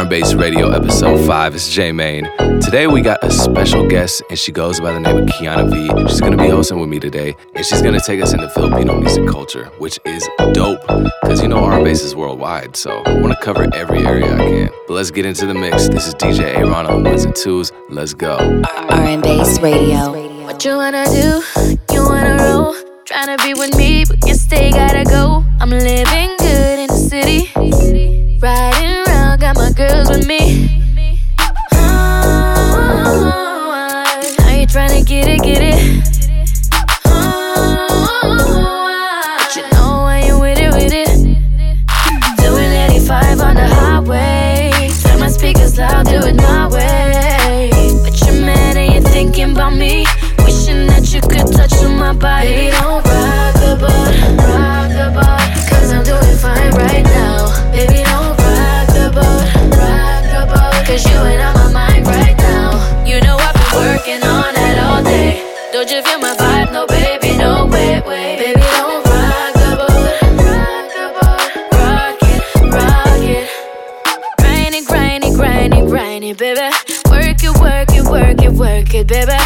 R&Bass Radio episode 5. It's J Main. Today we got a special guest and she goes by the name of Kiana V. She's gonna be hosting with me today and she's gonna take us into Filipino music culture, which is dope because you know R&Bass is worldwide, so I wanna cover every area I can. But let's get into the mix. This is DJ Aaron on ones and twos. Let's go. R&Bass Radio. What you wanna do? You wanna roll? Tryna be with me, but you stay, gotta go. I'm living good in the city. Riding around, got my girls with me. Oh, now you tryna get it, get it. Oh, you know with it, with it. Doing 85 on the highway. Turn my speakers loud, do it my way. But you're mad and you're thinking about me. Wishing that you could touch my body. Baby, Don't rock the boat, Cause you ain't on my mind right now. You know I've been working on it all day. Don't you feel my vibe? No, baby, no, wait, wait. Baby, don't rock rock the boat. Rock it, rock it. Grind it, grind it, grind it, grind it, baby. Work it, work it, work it, work it, baby.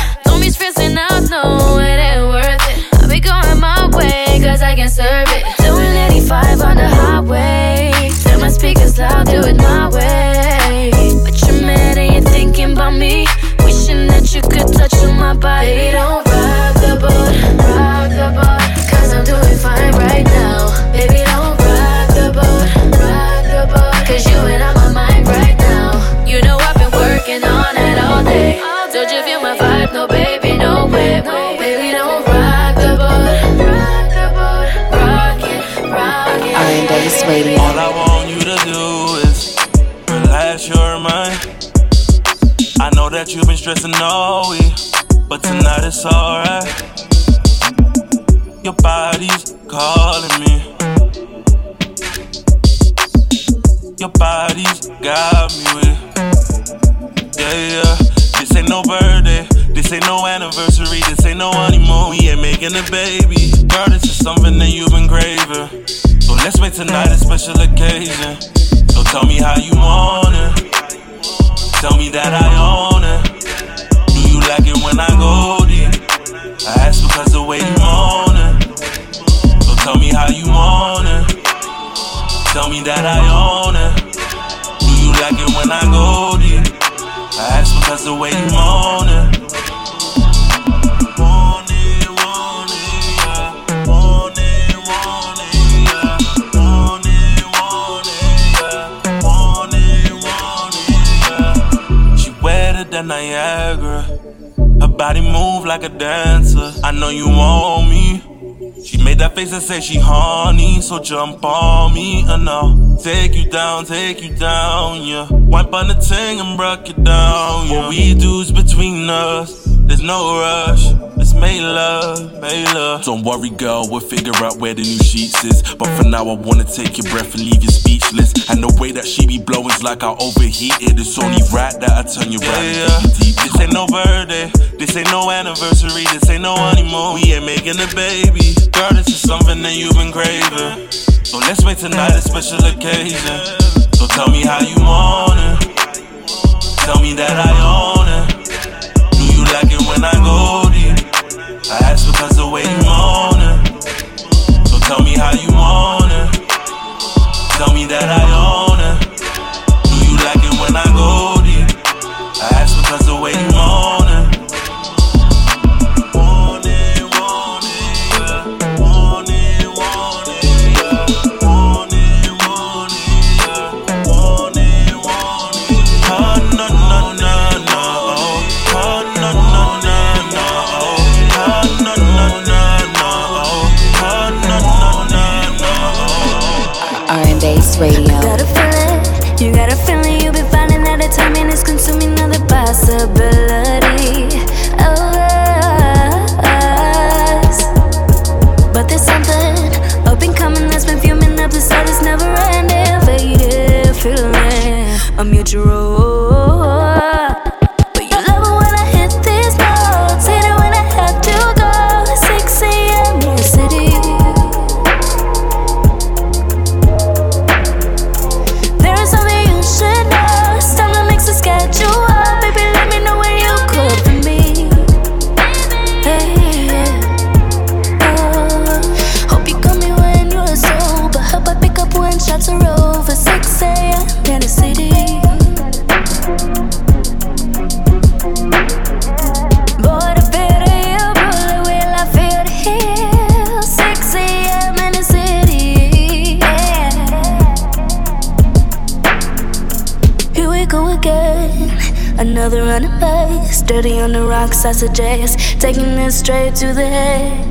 My body. Don't rock the boat, rock the boat. Cause I'm doing fine right now. Baby, don't rock the boat, rock the boat. Cause you ain't on my right now. You know I've been working on it all day. Don't you feel my vibe? No, baby, no way, wait. Baby, don't rock the boat, rock the boat. Rock it, rock it. R&Bass Radio. All I want you to do is relax your mind. I know that you've been stressing all week, but tonight it's alright. Your body's calling me. Your body's got me with. Yeah, yeah. This ain't no birthday. This ain't no anniversary. This ain't no honeymoon. We ain't making a baby. Girl, this is something that you've been craving. So let's make tonight a special occasion. So tell me how you want it. Tell me that I own it. Like it when I go deep? I ask because the way you own it. So tell me how you want it. Tell me that I own it. Do you like it when I go deep? I ask because the way you own it. Niagara. Her body move like a dancer. I know you want me. She made that face and said she horny, so jump on me uh, and I'll take you down, take you down, yeah. Wipe on the ting and break it down, yeah. What we do's between us, there's no rush. Let's make love, make love. Don't worry, girl, we'll figure out where the new sheets is. But for now, I wanna take your breath and leave you speechless. And the way that she be blowing's like I overheated. It's only right that I turn you right Yeah, deep. This ain't no birthday, this ain't no anniversary, this ain't no honeymoon. We ain't making a baby. Girl, this is something that you've been craving. So let's make tonight a special occasion. So tell me how you want it. Tell me that I own it. It when I go deep? I ask because the way you own it. So tell me how you want it. Tell me that I own it. Do you like it when I go deep? I ask because the way you own straight to the head.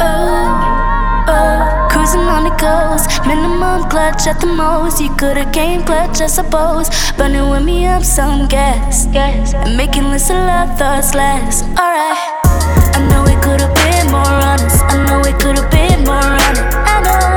Oh, oh, cruising on the coast, minimum clutch at the most. You could've came clutch, I suppose. Burning with me up some gas, gas, and making less love thoughts last. Alright, I know it could've been more honest. I know it could've been more honest. I know,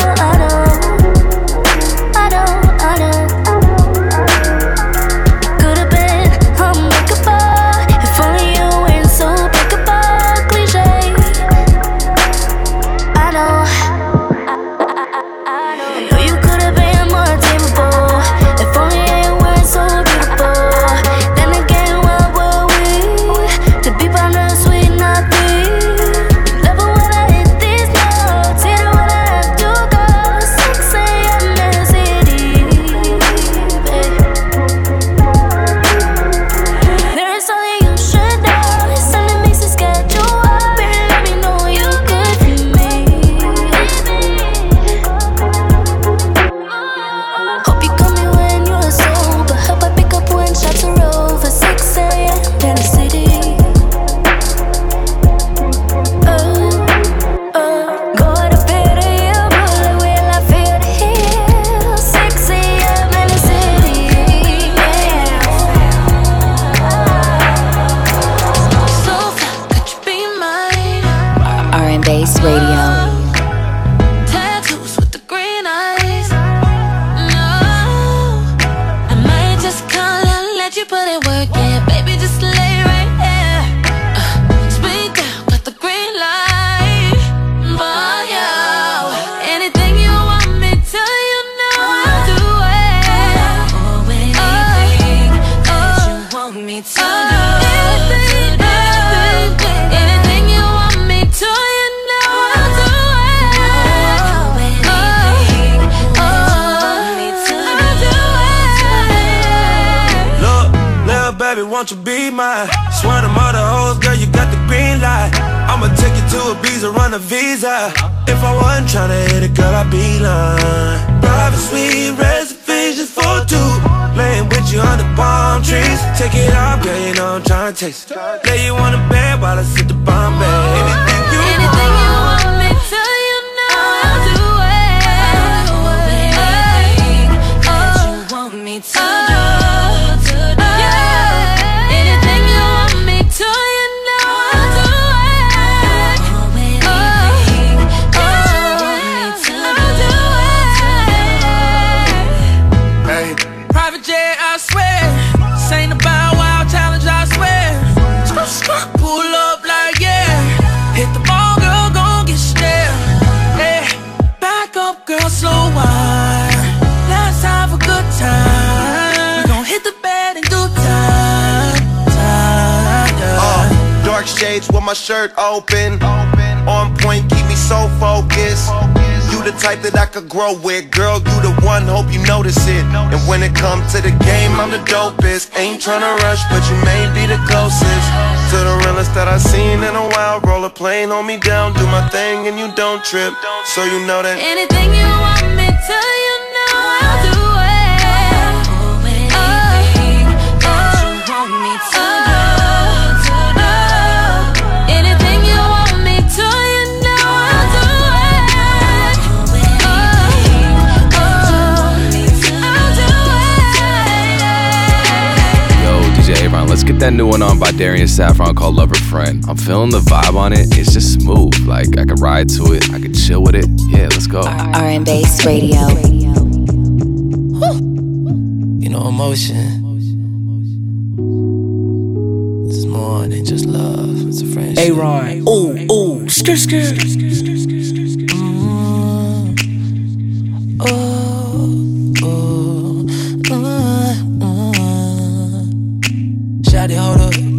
the bed while I sit the bomb Bombay. Shades with my shirt open. On point, keep me so focused. You the type that I could grow with. Girl, you the one, hope you notice it. And when it comes to the game, I'm the dopest. Ain't tryna rush, but you may be the closest. To the realest that I've seen in a while. Roll a plane, hold me down, do my thing, and you don't trip. So you know that. Anything you want me to, you know I'll do it. Anything that oh, oh, you want me to oh. DJ get that new one on by Darian Saffron called Lover Friend. I'm feeling the vibe on it. It's just smooth. Like I could ride to it, I could chill with it. Yeah, let's go. R&Bass Radio. You know, emotion. It's more than just love. It's a friendship. A Ron. Ooh, ooh, skr skr. Shawty,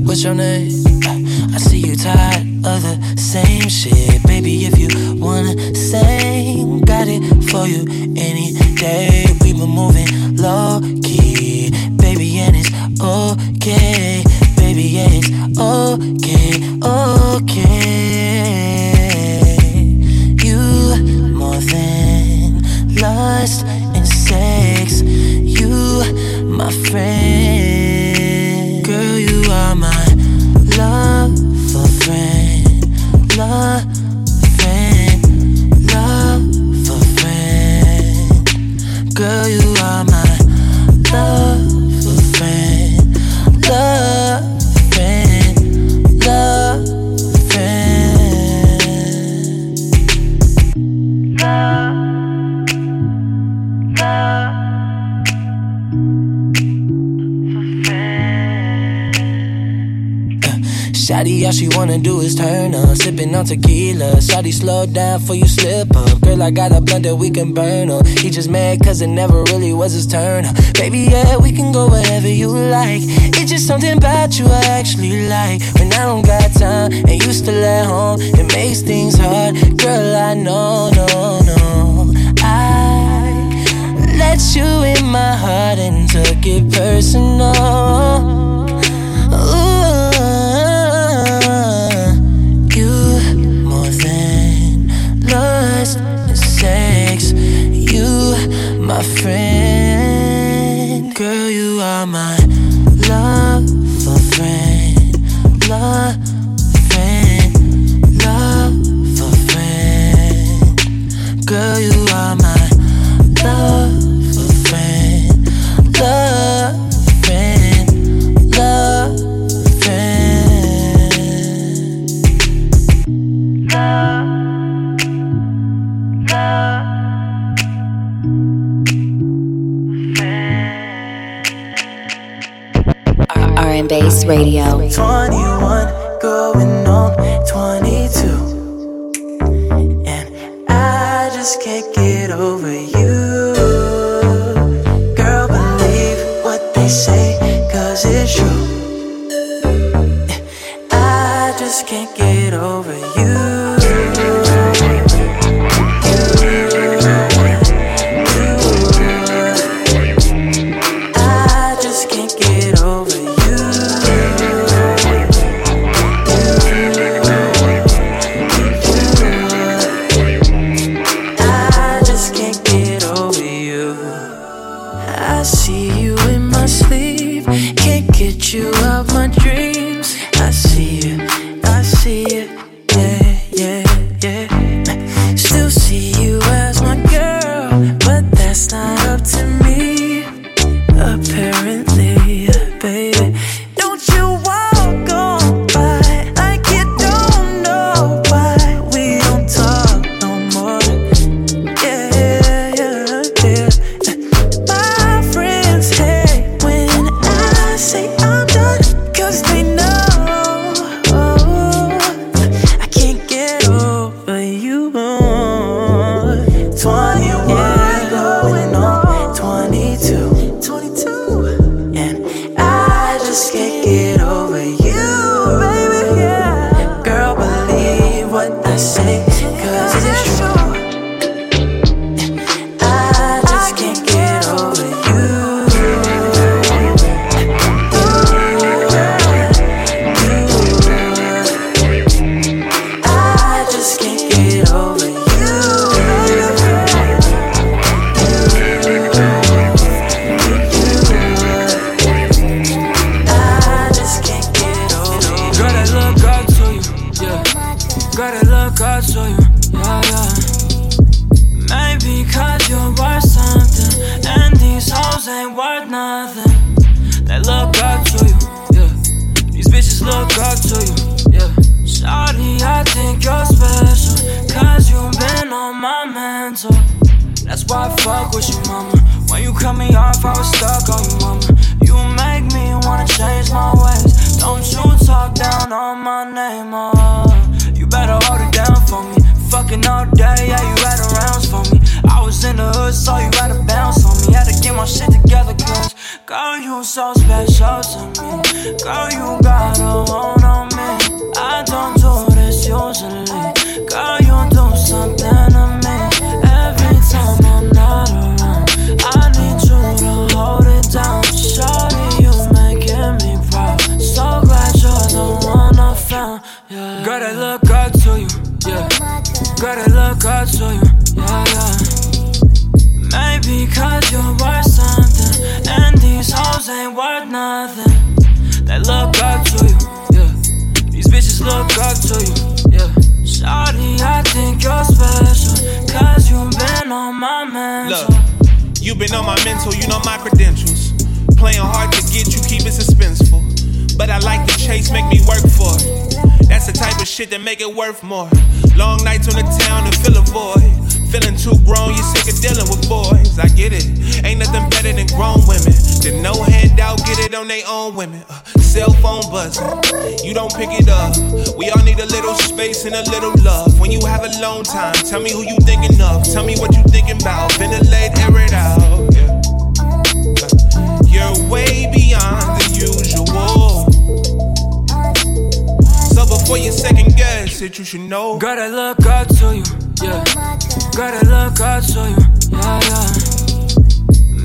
what's your name? I see you tired of the same shit. Baby, if you wanna sing, got it for you any day. We been moving low key, baby, and it's okay. Baby, yeah, it's okay, okay. all she wanna do is turn up. Sipping on tequila. Shawty, slow down for you slip up. Girl, I got a blunt that we can burn up. He just mad cause it never really was his turn. Up. Baby, yeah, we can go wherever you like. It's just something about you I actually like. When I don't got time and you still at home, it makes things hard. Girl, I know, no, no. I let you in my heart and took it personal. my friend. Girl, you are my love for friend. Love friend. Love for friend. Girl, you are my love for friend. Love. love. Bass Radio. 21. Space and a little love. When you have a alone time, tell me who you thinking of. Tell me what you thinking about. Ventilate, air it out. You're way beyond the usual. So before you second guess it, you should know. Gotta look up to you, yeah. Gotta look up to you, yeah, yeah.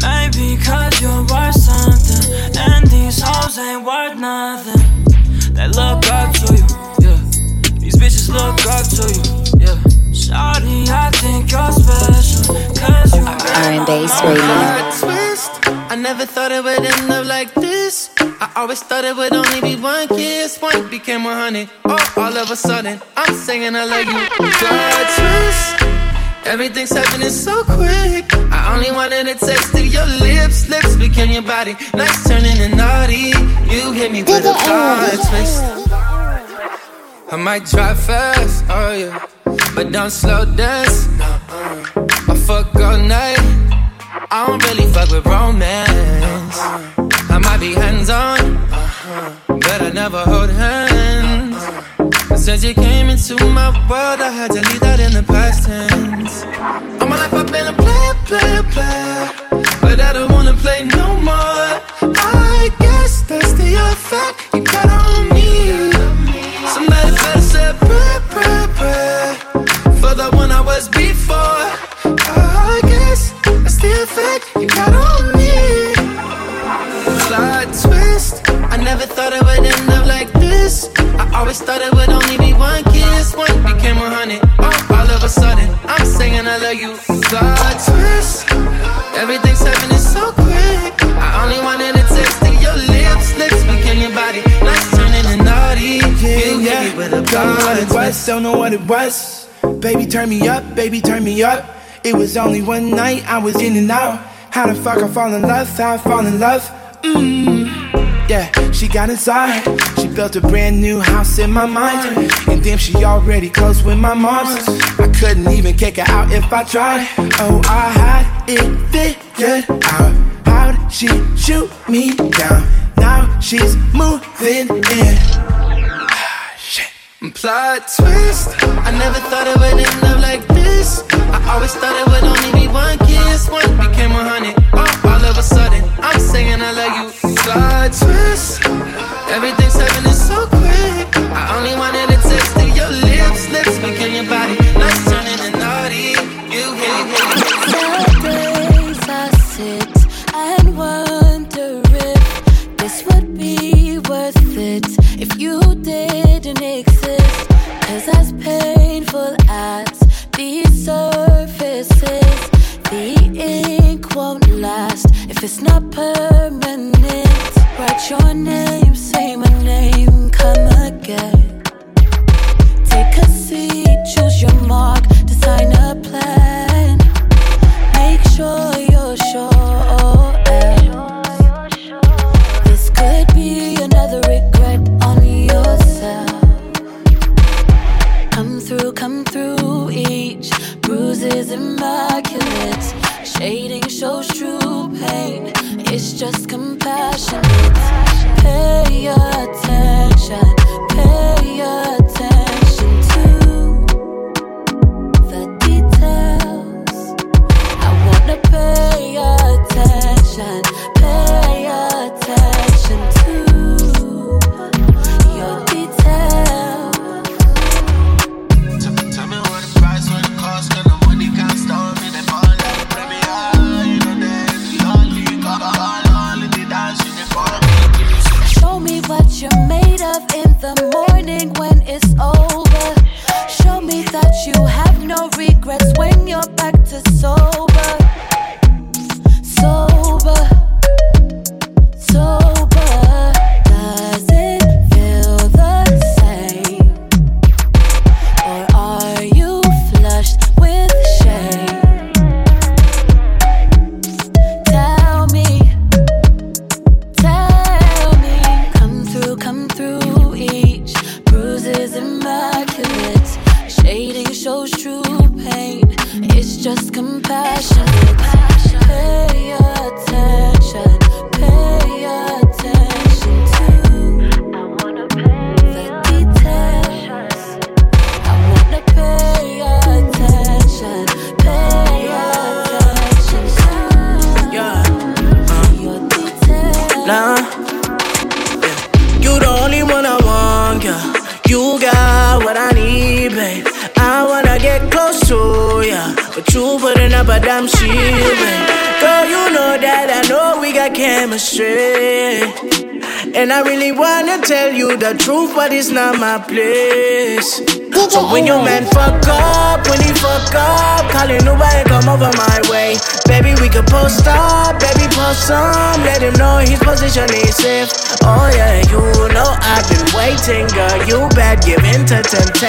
Maybe cause you're worth something, and these hoes ain't worth nothing. They look up to you, bitches look up to you, yeah. Shawty, I think you're special, cause you R&Bass Radio. I never thought it would end up like this. I always thought it would only be one kiss. One became a hundred. Oh, all of a sudden, I'm singing I love you. God twist. Everything's happening so quick. I only wanted a taste of your lips. Lips became your body. Nice turning and naughty. You hit me with a God twist. I might drive fast, oh yeah. But don't slow dance. Uh. I fuck all night. I don't really fuck with romance. I might be hands on, uh-huh. but I never hold hands. Since you came into my world, I had to leave that in the past tense. All my life I've been a player, player, player, but I don't wanna play no more. I guess that's the effect you got on me. For the one I was before. I guess that's the effect you got on me. Twist. I never thought it would end up like this. I always thought it would only be one kiss. One became a hundred. Oh, all of a sudden, I'm singing I love you. Twist. Everything's happening so quick. I only wanted a taste of your lips. Lips became your body. Nice turning and naughty. You hit me with a Don't know what it was, don't know what it was. Baby, turn me up, baby, turn me up. It was only one night, I was in and out. How the fuck I fall in love, how I fall in love. Mmm, yeah, she got inside. She built a brand new house in my mind. And damn, she already close with my mom's. I couldn't even kick her out if I tried. Oh, I had it figured out. How did she shoot me down? Now she's moving in. Plot twist. I never thought it would end up like this. I always thought it would only be one kiss. One became a hundred. Oh, all of a sudden, I'm singing I love you. Plot twist. Everything's happening so quick. I only wanted a taste of your lips. Lips as painful as these surfaces, the ink won't last if it's not permanent. Write your name, say my name, come again. Take a seat, choose your mark, design a plan. Make sure you're sure. Come through. Each bruise is immaculate. Shading shows true pain. It's just compassionate. Pay attention, pay attention to the details. I wanna pay attention, pay attention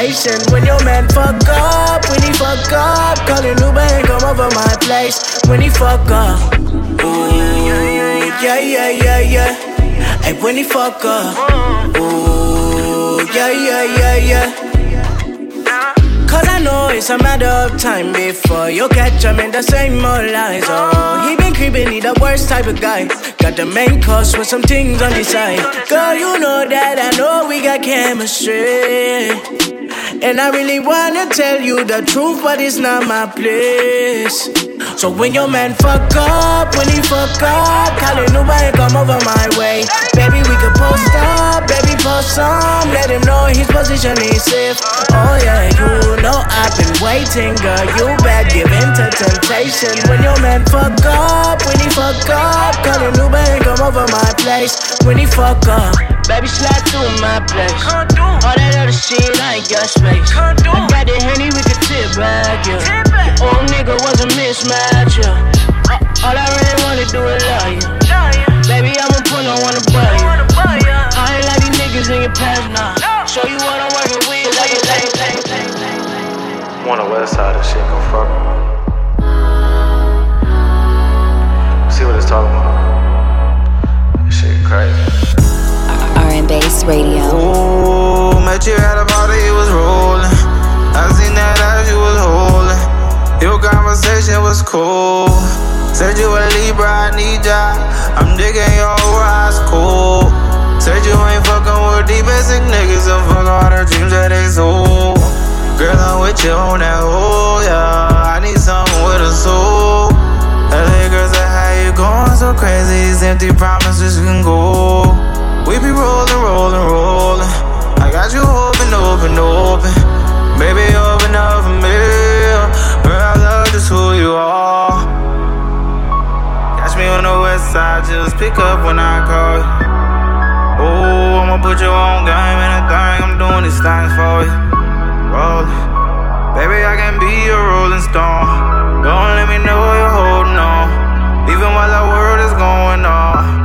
temptation. When your man fuck up, when he fuck up, calling Uber and come over my place. When he fuck up, ooh, yeah, yeah, yeah, yeah. Hey, when he fuck up, ooh, yeah, yeah, yeah, yeah. Cause I know it's a matter of time before you catch him in the same old lies. Oh, he been creeping, he the worst type of guy. Got the main course with some things on the side. Girl, you know that I know we got chemistry. And I really wanna tell you the truth, but it's not my place. So when your man fuck up, when he fuck up, call it nobody come over my way. Baby, we can post up, baby, post some, let him know his position is safe. Oh yeah, you know I've been waiting, girl. You bad, give in to temptation. When your man fuck up, when he fuck up, call it nobody come over my place. When he fuck up, baby, slide through my place. All that other shit, I ain't got space. I got the henny, we can tip back, yeah. Your old nigga was a mismatch, yeah. All I really wanna do is love you. Baby, I'ma pull on one to buy you. I ain't like these niggas in your past, nah. Show you what I'm working with, like it, like it, like it, like it. On the west side, this shit gon' fuck me. See what it's talking about. This shit crazy. R&B Radio. Ooh, met you at a party, you was rolling. I seen that as you was holding. Your conversation was cool. Said you a Libra, I need ya. I'm digging your eyes cool. Said you ain't fucking with these basic niggas and fuck all the dreams that they sold. Girl, I'm with you on that hole, yeah. I need something with a soul. LA girls that how you going so crazy. These empty promises can go. We be rolling, rolling, rolling. I got you open, open, open. Baby, open up for me. Girl, I love just who you are. Catch me on the west side, just pick up when I call you. Oh, I'ma put you on game and a thing. I'm doing these things for you. Roll it. Baby, I can be a rolling stone. Don't let me know you're holding on. Even while the world is going on.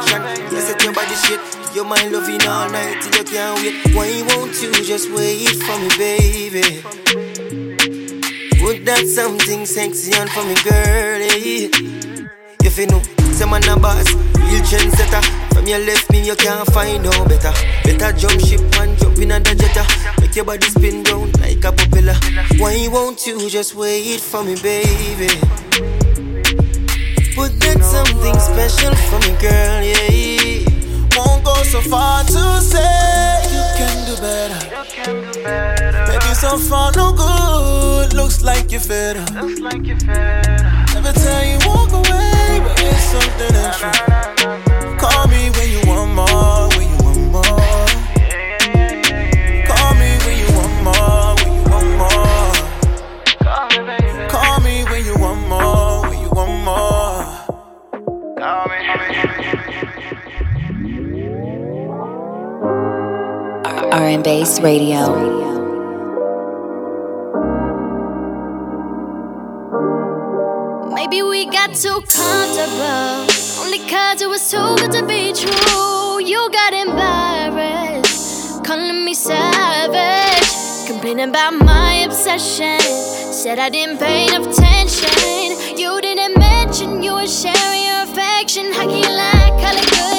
Satisfaction. You set your body shit, your mind loving all night till you can't wait. Why won't you just wait for me, baby? Would that something sexy on for me, girlie. Eh? If you know, say man a boss, real trendsetter. From your left me, you can't find no better. Better jump ship and jump in under jetta. Make your body spin round like a propeller. Why won't you just wait for me, baby? Put that something special for me, girl, yeah. Won't go so far to say you can do better. Baby, so far no good. Looks like you're fed up. Never tell you walk away, but it's something extra. Call me when you want more, R&B Bass Radio. Maybe we got too comfortable. Only cause it was too good to be true. You got embarrassed, calling me savage. Complaining about my obsession. Said I didn't pay enough attention. You didn't mention you were sharing your affection. How can it good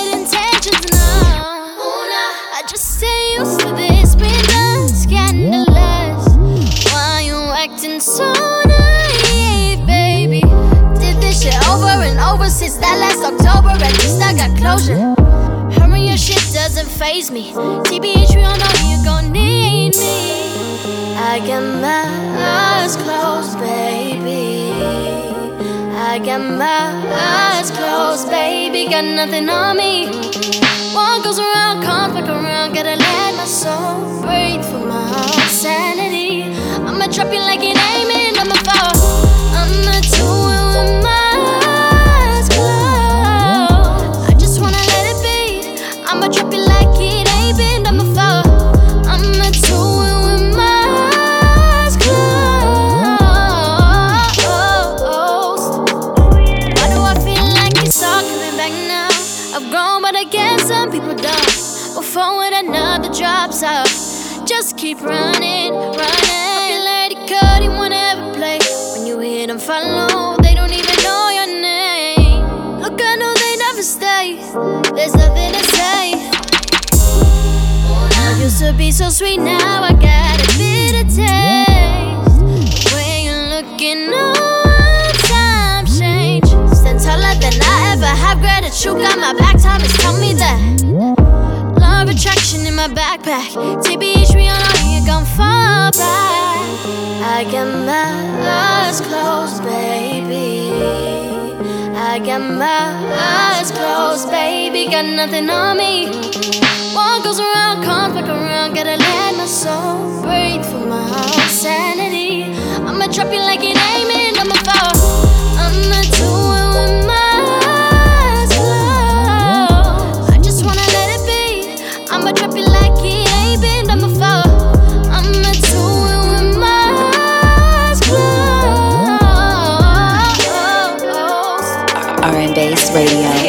since that last October. At least I got closure. Hurry your shit doesn't faze me. TBH, we all know you gon' need me. I got my eyes closed, baby. I got my eyes closed, baby. Got nothing on me. What goes around comes back around. Gotta let my soul breathe for my sanity. I'ma drop you like it keep running, running. Popularity code, won't ever play. When you hear them follow, they don't even know your name. Look, I know they never stay. There's nothing to say. I used to be so sweet, now I got a bitter taste. When you're looking on, time change. Stand taller than I ever have. Gratitude got my back. Has told me that. Attraction in my backpack. TBH, know you gon' fall back. I got my eyes closed, baby. I got my eyes closed, baby. Got nothing on me. What goes around comes back around. Gotta let my soul breathe for my sanity. I'ma drop you like it meant. I'ma fall. I'ma do it with Radio.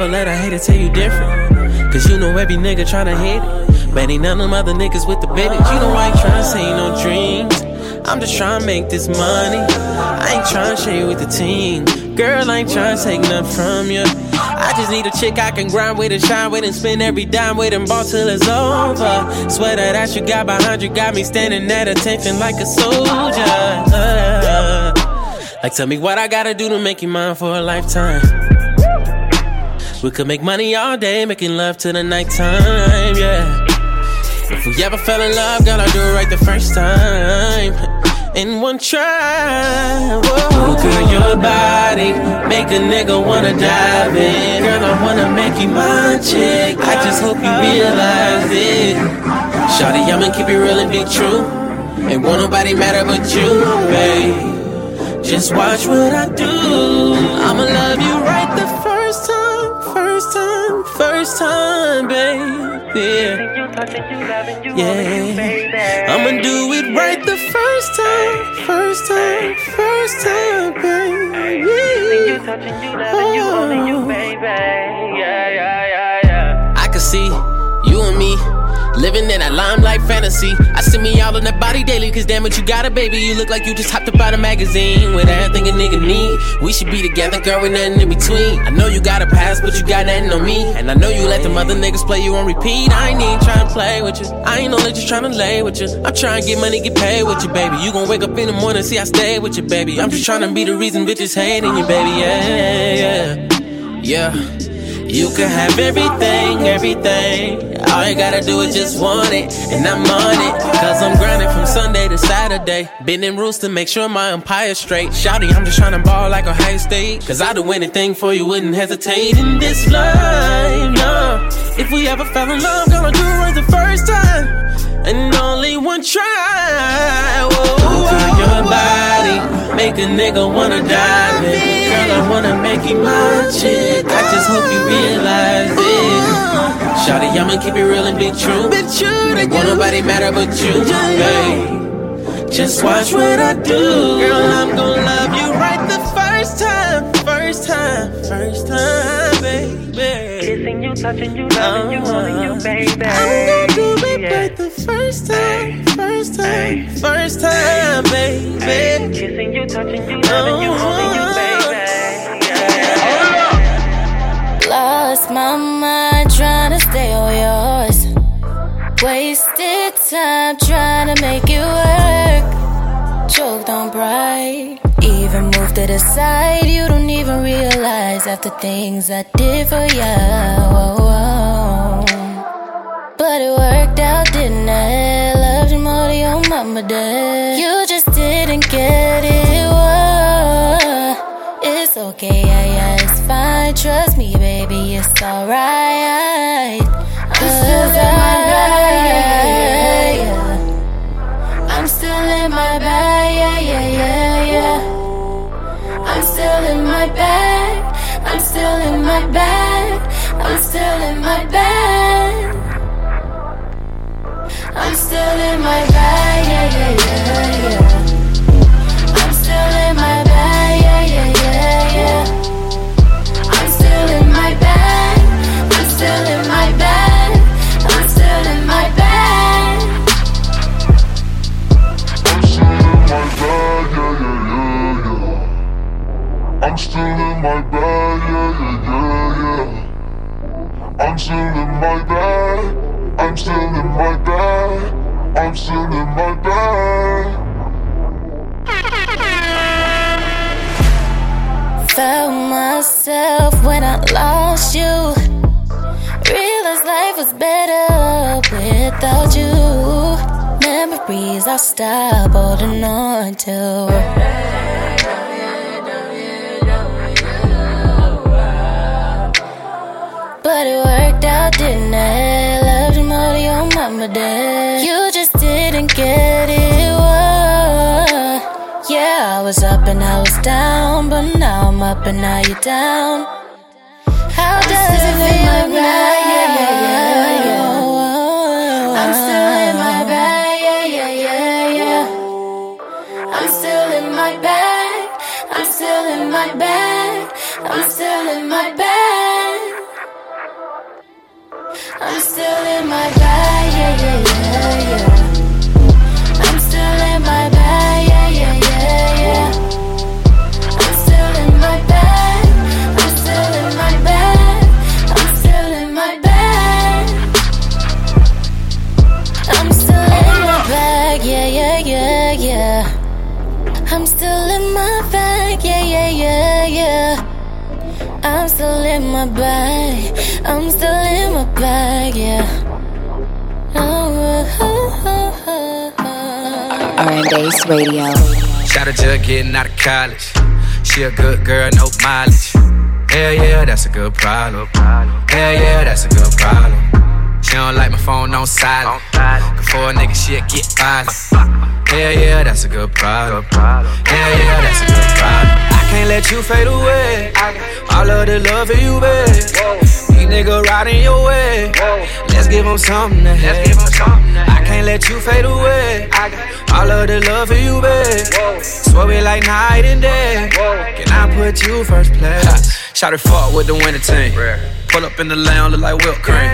Never let a hater tell you different. Cause you know every nigga tryna hit it. Man, ain't none of them other niggas with the business. You know I ain't tryna say no dreams. I'm just tryna make this money. I ain't tryna share with the team. Girl, I ain't tryna take nothing from you. I just need a chick I can grind with and shine with and spend every dime with and ball till it's over. Swear that you got behind you got me standing at attention like a soldier. Uh, like, tell me what I gotta do to make you mine for a lifetime. We could make money all day, making love till the nighttime, yeah. If we ever fell in love, I'll do it right the first time. In one try, whoa. Girl, your body make a nigga wanna dive in. Girl, I wanna make you my chick. I just hope you realize it. Shawty, I'ma keep it real and be true. Ain't want nobody matter but you, babe. Just watch what I do. I'ma love you right babe. Yeah. I'ma do it right the first time, first time, first time, baby. Oh. I can see you and me Living in that limelight fantasy. I see me all in that body daily, cause damn it, you got a baby. You look like you just hopped up out a magazine with everything a nigga need. We should be together, girl, with nothing in between. I know you got a past, but you got nothing on me. And I know you let them other niggas play you on repeat. I ain't even trying to play with you. I ain't only just trying to lay with you. I'm trying to get money, get paid with you, baby. You gon' wake up in the morning, see I stay with you, baby. I'm just trying to be the reason bitches hating you, baby. Yeah, yeah, yeah. You can have everything, everything. All you gotta do is just want it, and I'm on it. Cause I'm grinding from Sunday to Saturday. Bending rules to make sure my empire's straight. Shouty, I'm just trying to ball like a high state. Cause I'd do anything for you, wouldn't hesitate in this life. No. Uh, if we ever fell in love, gonna do it right the first time. And only one try. Whoa, Girl, your body make a nigga wanna dive in. Girl, I wanna make you my chick. I just hope you realize it. Shawty, I'ma keep it real and be true. Ain't want nobody matter but you, babe. Just watch what I do. Girl, I'm gonna love you right the first time. First time, first time, baby. Kissing you, touching you, loving you, holding you, uh-huh. baby. I'm gonna do it right the first time, first time, first time, baby. Kissing you, touching you, loving you, oh, holding you, baby. Oh, oh. Lost my mind trying to stay on yours. Wasted time trying to make it work. Choked on pride. Even moved to the side. You don't even realize after things I did for you. But it worked out, didn't it? Loved you more than your mama did. You just didn't get it. Whoa. It's okay, yeah, yeah, it's fine. Trust me, baby, it's alright. I'm still in my bag. yeah. I'm still in my bag, yeah, yeah, yeah, yeah. I'm still in my bag. I'm still in my bag. I'm still in my bag. I'm still in my bag, yeah, yeah, yeah, yeah. I'm still in my bag, yeah, yeah, yeah, yeah. I'm still in my bag. I'm still in my bag. I'm still in my bag. I'm still in my bag, yeah, yeah, yeah, yeah. I'm still in my bag. Yeah, yeah, yeah, yeah. I'm still in my bag. I'm still in my bag. I'm still in my bag. Found myself when I lost you. Realized life was better without you. Memories I'll stop holding on to. But it worked day. You just didn't get it. What? Yeah, I was up and I was down, but now I'm up and now you're down. How does it feel right? Yeah, yeah, yeah, yeah. I'm still in my bag. Yeah, yeah, yeah, yeah. I'm still in my bag. I'm still in my. Yeah, yeah, yeah, yeah. I'm still in bag. I'm still in bag. I'm still in my bag. I'm still in my bag. I'm still in my bag. Yeah, yeah, yeah, yeah. I'm still in my bag. Yeah, yeah, yeah, yeah. I'm still in my bag. I'm still in my bag. Yeah. R&Bass Radio. Shout out to getting out of college. She a good girl, no mileage. Hell yeah, that's a good problem. Hell yeah, that's a good problem. She don't like my phone on silent. For a nigga, she'll get violent. Hell yeah, that's a good problem. Hell yeah, that's a good problem. I can't let you fade away. All of the love for you, babe. Niggas riding your way. Let's give them something to hate. I can't let you fade away. I got all of the love for you, babe. Swear we like night and day. Can I put you first place? Shout it fuck with the winter team. Pull up in the lounge, look like whipped cream.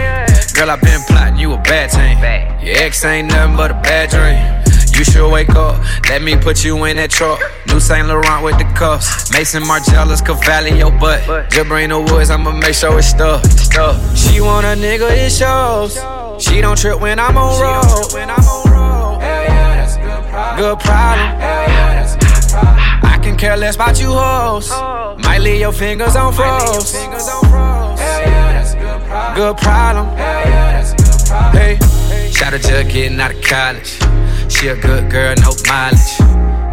Girl, I been plotting, you a bad team. Your ex ain't nothing but a bad dream. You should wake up, let me put you in that truck. New Saint Laurent with the cuffs. Maison Margiela's Cavalli your butt. The woods, I'ma make sure it's stuff. stuff. She want a nigga, it shows. She don't trip when I'm on road. Good problem. Hell yeah, that's my problem. I can care less about you hoes. Might leave your fingers on froze. Good problem. Hey, shout out to getting out of college. A good girl, no mileage.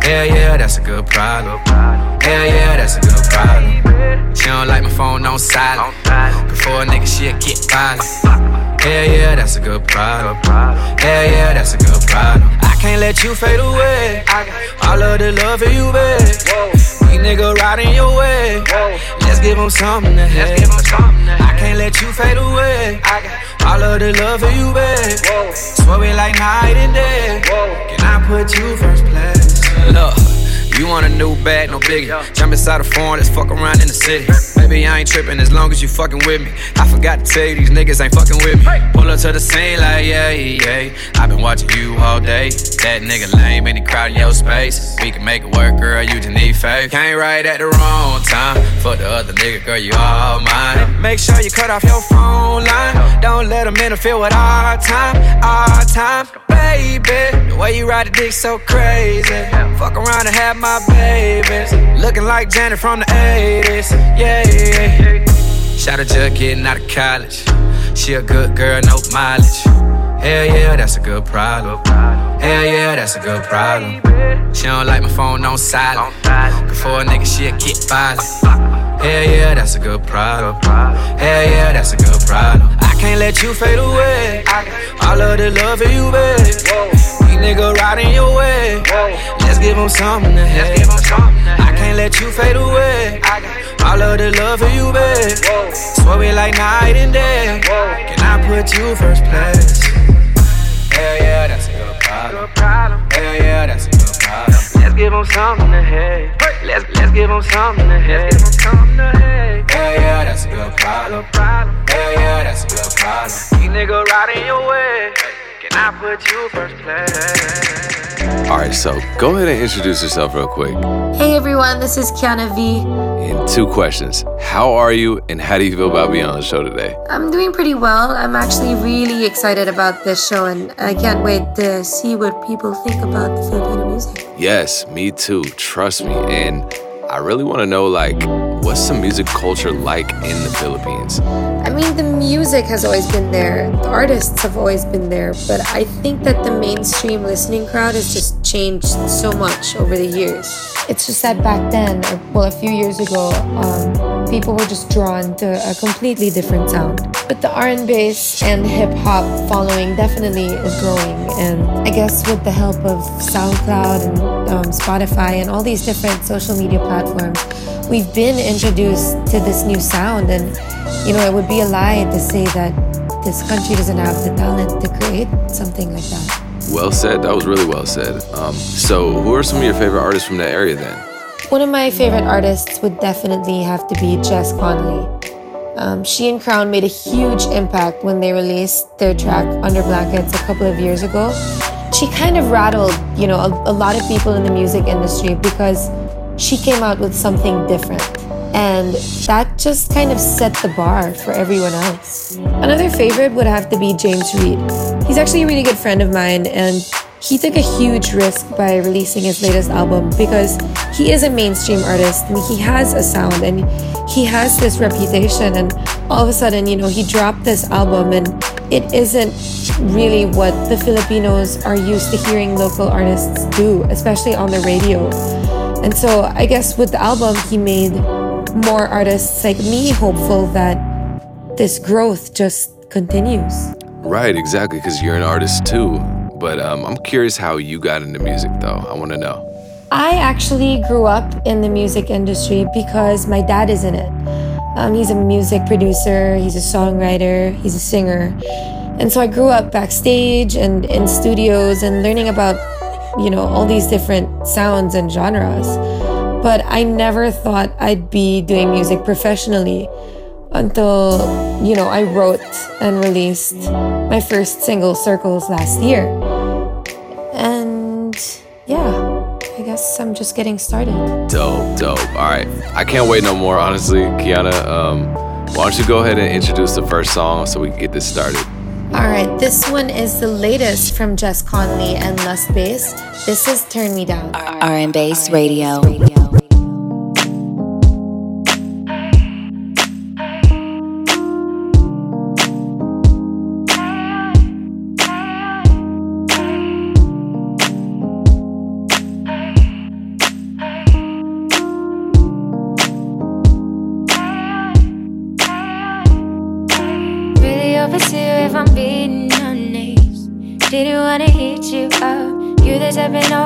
Hell yeah, that's a good problem. Hell yeah, that's a good problem. She don't like my phone on silent. Before a nigga, she'll get violent. Hell yeah, that's a good problem. Hell yeah, that's a good problem. I can't let you fade away. I got all of the love for you, babe. These niggas riding your way. Let's give them something to hate. I can't let you fade away. I got all of the love for you, babe. Swear we like night and day. Can I put you first place? Look. You want a new bag, no biggie. Jump inside a foreign, let's fuck around in the city. Baby, I ain't tripping as long as you fucking with me. I forgot to tell you, these niggas ain't fucking with me. Pull up to the scene like, yeah, yeah. i been watching you all day. That nigga lame, any crowd in your space. We can make it work, girl, you just need faith. Came right at the wrong time. Fuck the other nigga, girl, you all mine. Make sure you cut off your phone line. Don't let them interfere with our time, our time. Baby, the way you ride the dick so crazy. Fuck around and have my babies. Looking like Janet from the 80s. Yeah. Shout out to getting out of college. She a good girl, no mileage. Hell yeah, that's a good problem. Hell yeah, that's a good problem. She don't like my phone on silent. Before a nigga, she'll get violent. Hell yeah, that's a good problem. Hell yeah, that's a good problem. I can't let you fade away. All of the love for you, babe. Niggas riding your way. Let's give them something to hate. I can't let you fade away. I got all of the love for you, babe. Swear we like night and day. Can I put you first place? Hell yeah, that's a good problem. Hell yeah, that's a good problem. Let's give them something to hate. Let's let's give them something to hate. Hell yeah, that's a good problem. Hell yeah, that's a good problem. These niggas riding your way. I put you first place? Alright, so go ahead and introduce yourself real quick. Hey everyone, this is Kiana V. And two questions How are you, and how do you feel about being on the show today? I'm doing pretty well. I'm actually really excited about this show, and I can't wait to see what people think about the Filipino music. Yes, me too. Trust me. And I really want to know, like, what's the music culture like in the Philippines? I mean, the music has always been there, the artists have always been there, but I think that the mainstream listening crowd has just changed so much over the years. It's just that back then, or, well, a few years ago, um, people were just drawn to a completely different sound. But the R&B and hip hop following definitely is growing, and I guess with the help of SoundCloud and um, Spotify and all these different social media platforms, we've been introduced to this new sound and you know, it would be a lie to say that this country doesn't have the talent to create something like that. Well said. That was really well said. Um, so, who are some of your favorite artists from that area then? One of my favorite artists would definitely have to be Jess Connelly. Um, she and Crown made a huge impact when they released their track Under Blankets a couple of years ago. She kind of rattled, you know, a, a lot of people in the music industry because she came out with something different. And that just kind of set the bar for everyone else. Another favorite would have to be James Reid. He's actually a really good friend of mine, and he took a huge risk by releasing his latest album because he is a mainstream artist and he has a sound and he has this reputation. And all of a sudden, you know, he dropped this album and it isn't really what the Filipinos are used to hearing local artists do, especially on the radio. And so I guess with the album, he made more artists like me hopeful that this growth just continues. Right, exactly, because you're an artist too. But um, I'm curious how you got into music, though. I want to know. I actually grew up in the music industry because my dad is in it. Um, he's a music producer, he's a songwriter, he's a singer. And so I grew up backstage and in studios and learning about, you know, all these different sounds and genres but I never thought I'd be doing music professionally until, you know, I wrote and released my first single, Circles, last year. And yeah, I guess I'm just getting started. Dope, dope. All right. I can't wait no more, honestly. Kiana, um, why don't you go ahead and introduce the first song so we can get this started? All right, this one is the latest from Jess Connelly and Lust Bass. This is Turn Me Down. R&Bass Radio. Oh,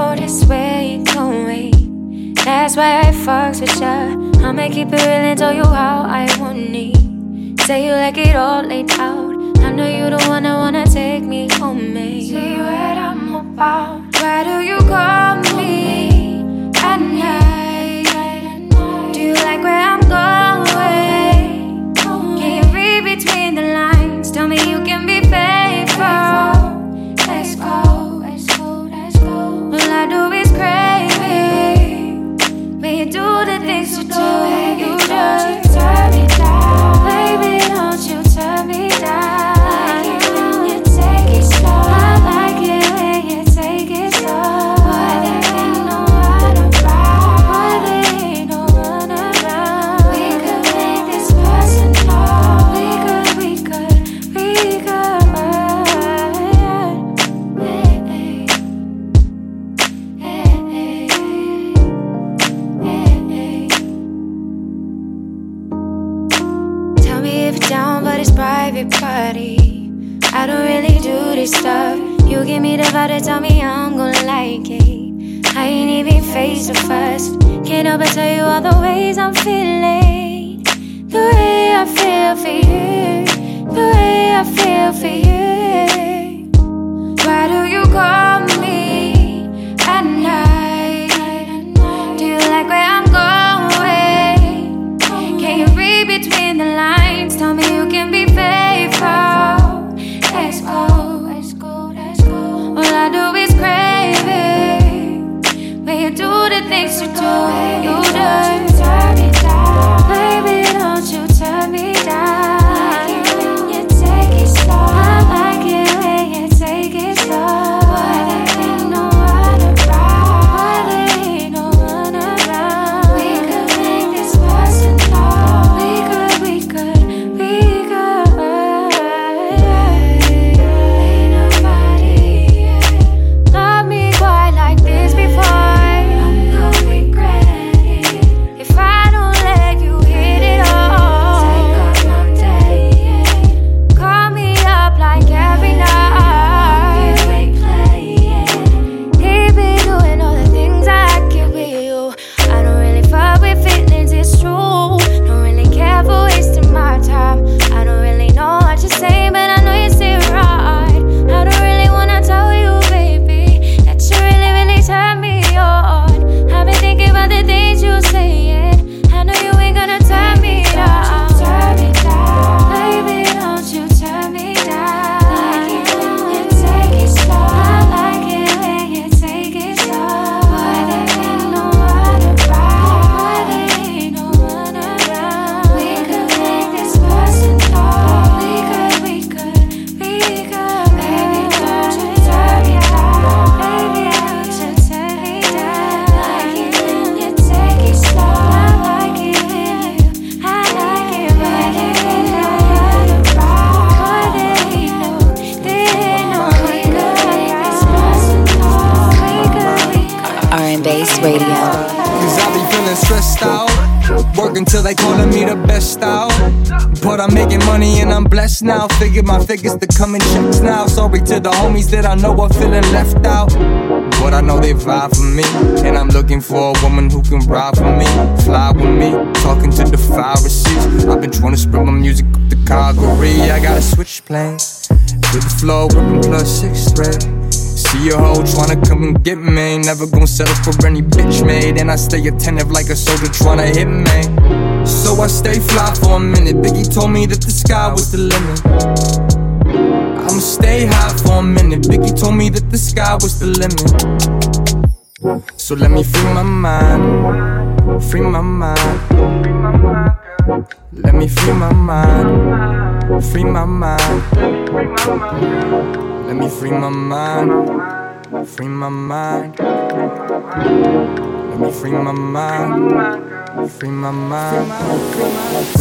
fucks with ya. I'ma keep it real and tell you how I want it. Say you like it all laid out. I know you the one that wanna take me home, me. See what I'm about. Why do you call me at night? Do you like where I'm going? You do the things you do, you just stuff. You give me the vibe to tell me I'm gonna like it. I ain't even face the first. Can't help but tell you all the ways I'm feeling. The way I feel for you. The way I feel for you. Why do you call me at night? And get me. Never gon' settle for any bitch made. And I stay attentive like a soldier tryna hit me. So I stay fly for a minute. Biggie told me that the sky was the limit. I'ma stay high for a minute. Biggie told me that the sky was the limit. So let me free my mind. Free my mind. Let me free my mind. Free my mind. Let me free my mind. My mind. Let me free my mind. Free my mind.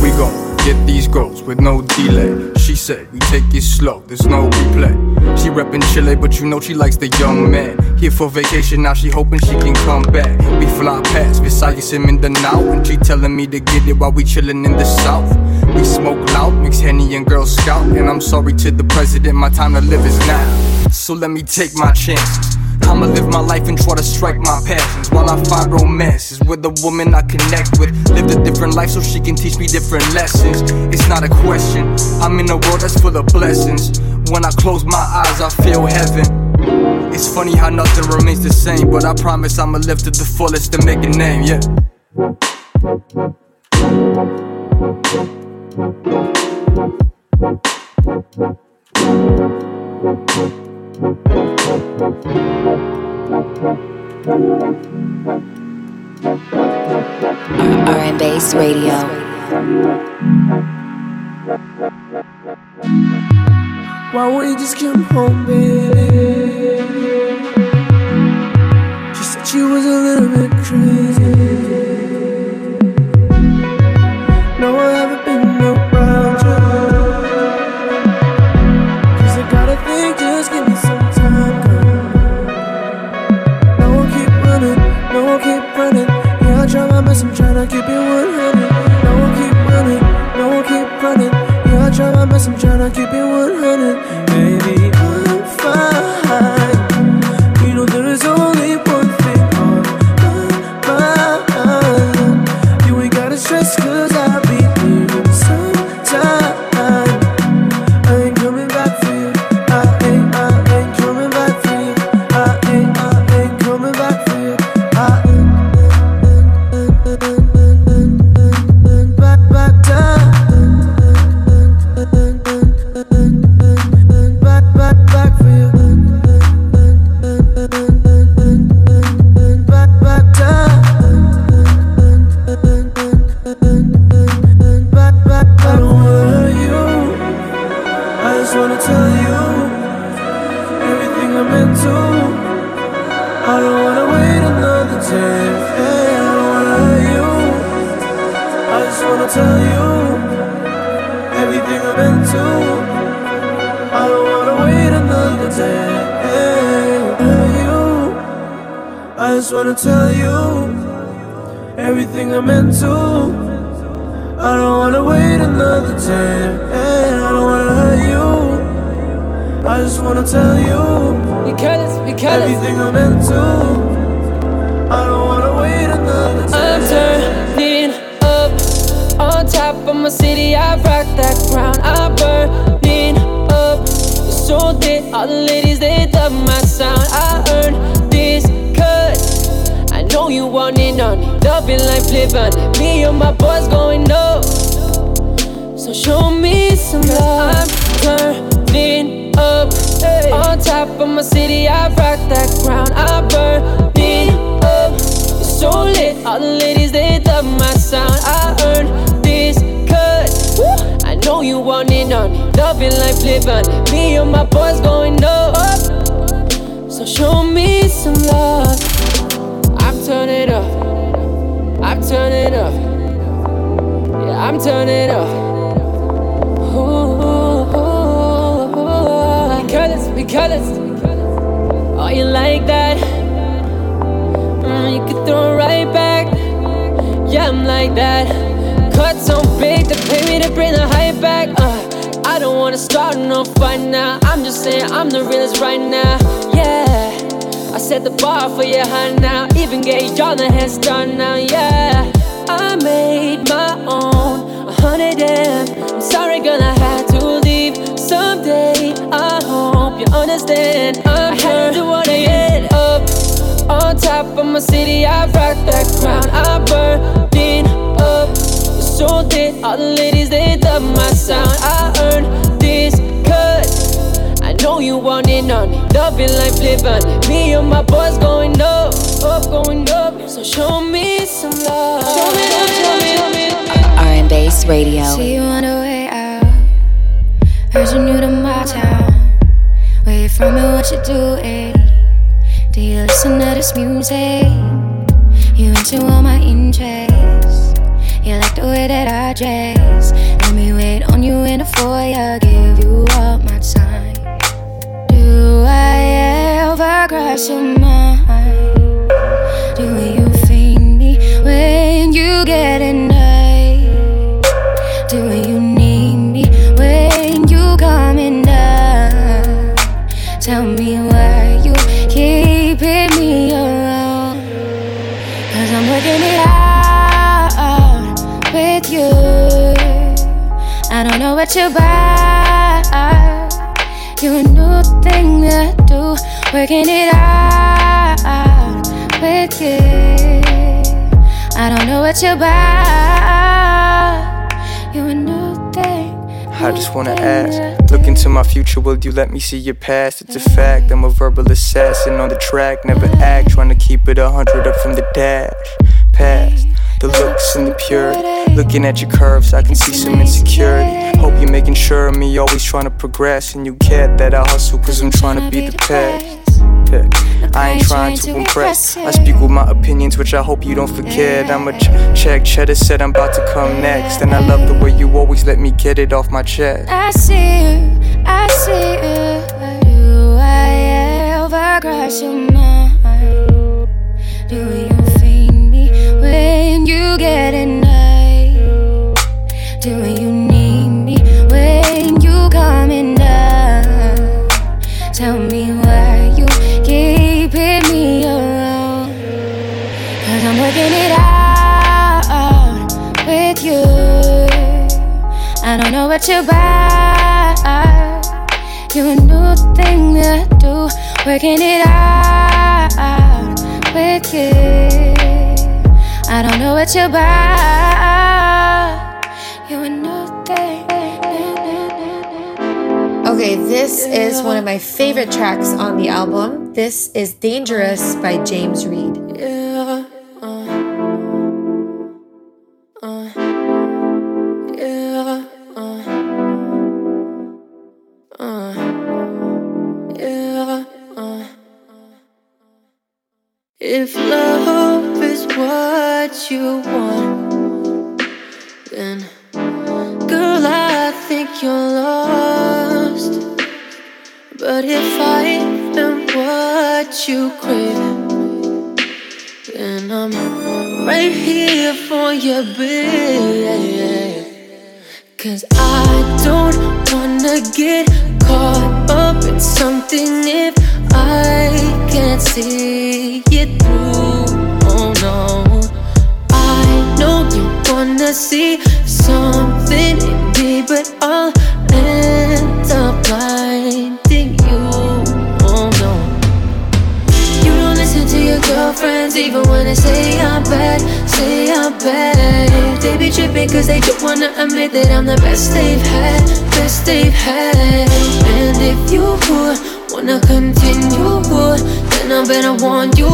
We gon' get these girls with no delay. She said we take it slow, there's no replay. She reppin' Chile, but you know she likes the young man. Here for vacation, now she hoping she can come back. We fly past Visayas and Mindanao, and she telling me to get it while we chillin' in the south. We smoke loud, mix Henny and Girl Scout, and I'm sorry to the president, my time to live is now. So let me take my chances. I'ma live my life and try to strike my passions while I find romances with a woman I connect with. Lived a different life so she can teach me different lessons. It's not a question. I'm in a world that's full of blessings. When I close my eyes, I feel heaven. It's funny how nothing remains the same, but I promise I'ma live to the fullest and make a name, yeah. Radio. Why won't you just come home, baby? To keep it 100. Working it out with you. I don't know what you buy. You a new thing. I just wanna ask, look into my future, will you let me see your past? It's a fact, I'm a verbal assassin on the track, never act, trying to keep it a hundred up from the dash. Past the looks and the purity, looking at your curves, I can see some insecurity. Hope you're making sure of me, always trying to progress, and you get that I hustle, cause I'm trying to be the best. I ain't trying to impress. I speak with my opinions, which I hope you don't forget. I'm a ch- check. Cheddar said I'm about to come next. And I love the way you always let me get it off my chest. I see you, I see you. Do I ever cross your mind? Do you feel me when you get in night? Do you need me when you coming down? Tell me why what you buy. You a new thing I do. Working it out you. I don't know what you buy. You a new thing. Okay, this is one of my favorite tracks on the album. This is Dangerous by James Reid. You want, then girl, I think you're lost. But if I am what you crave, then I'm right here for you, babe. Cause I don't wanna get caught up in something if I can't see wanna see something in me, but I'll end up blinding you. Oh no. You don't listen to your girlfriends even when they say I'm bad, say I'm bad. They be tripping cause they don't wanna admit that I'm the best they've had, best they've had. And if you wanna continue, then I better warn you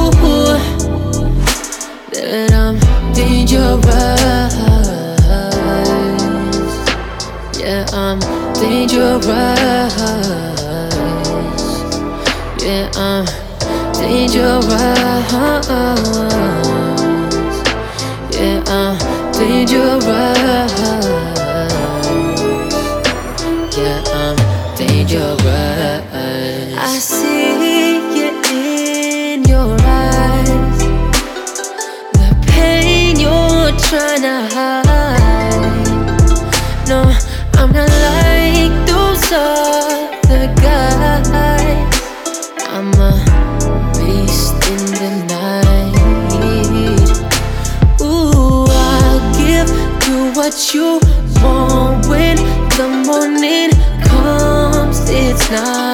that I'm dangerous. Yeah, I'm dangerous. Yeah, I'm dangerous. Yeah, I'm dangerous. Yeah, I'm dangerous. I see you in your eyes. The pain you're trying to hide. other. I'm a beast in the night. Ooh, I'll give you what you want when the morning comes. It's not.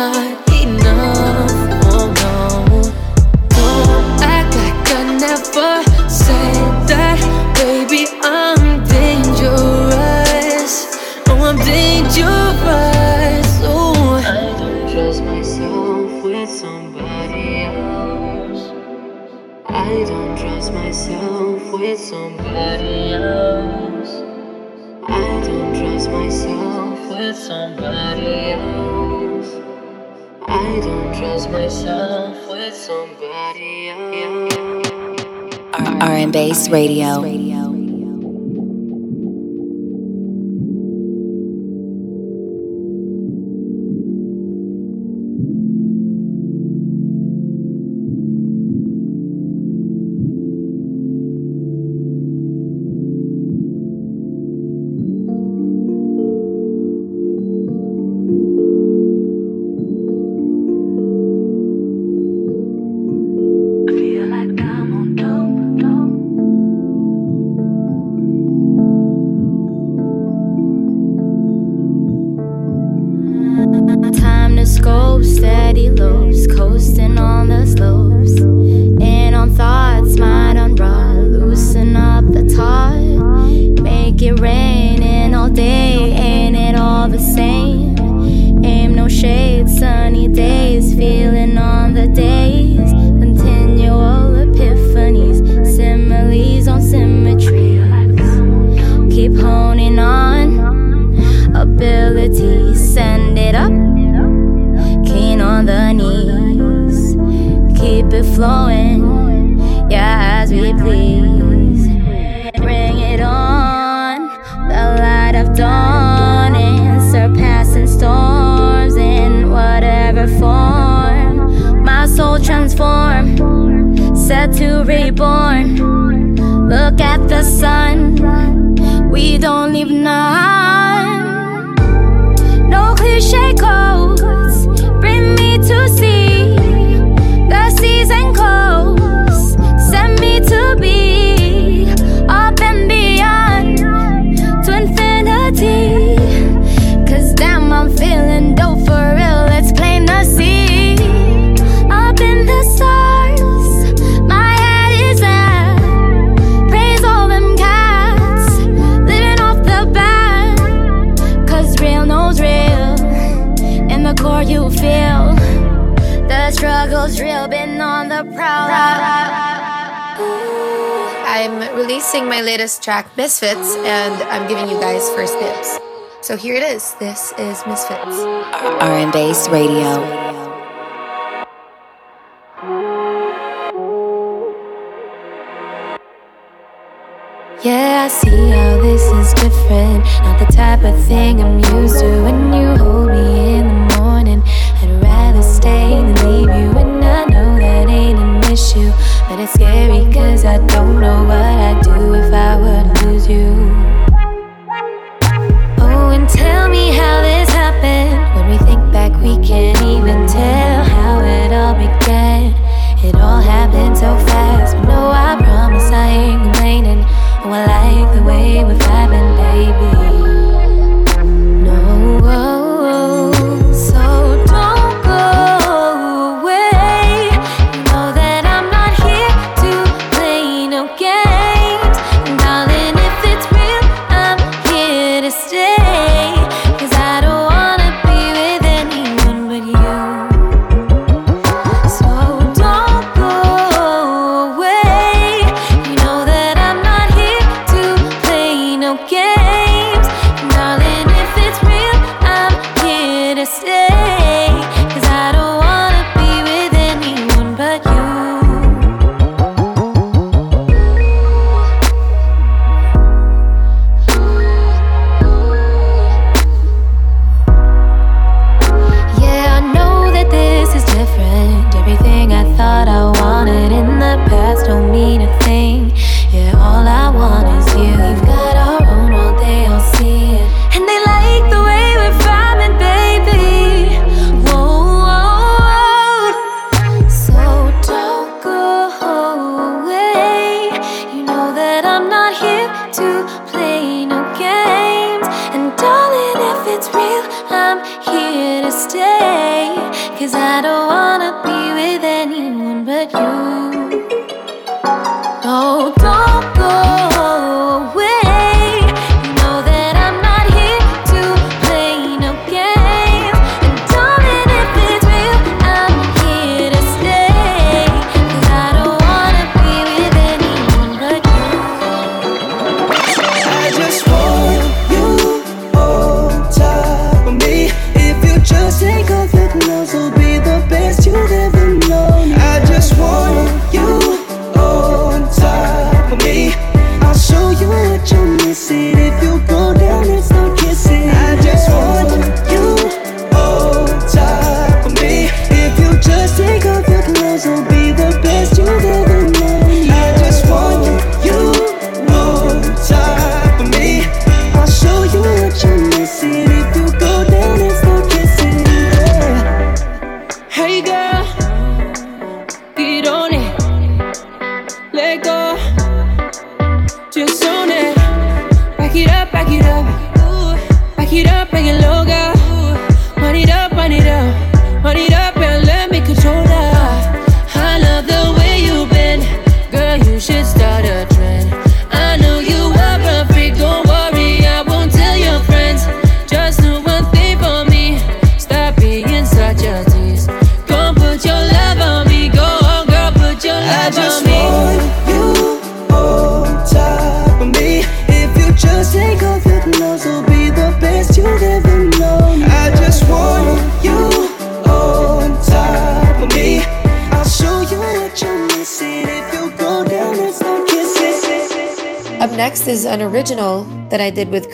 track Misfits, and I'm giving you guys first dibs. So here it is. This is Misfits. R&Bass Radio. Yeah, I see how this is different. Not the type of thing I'm used to.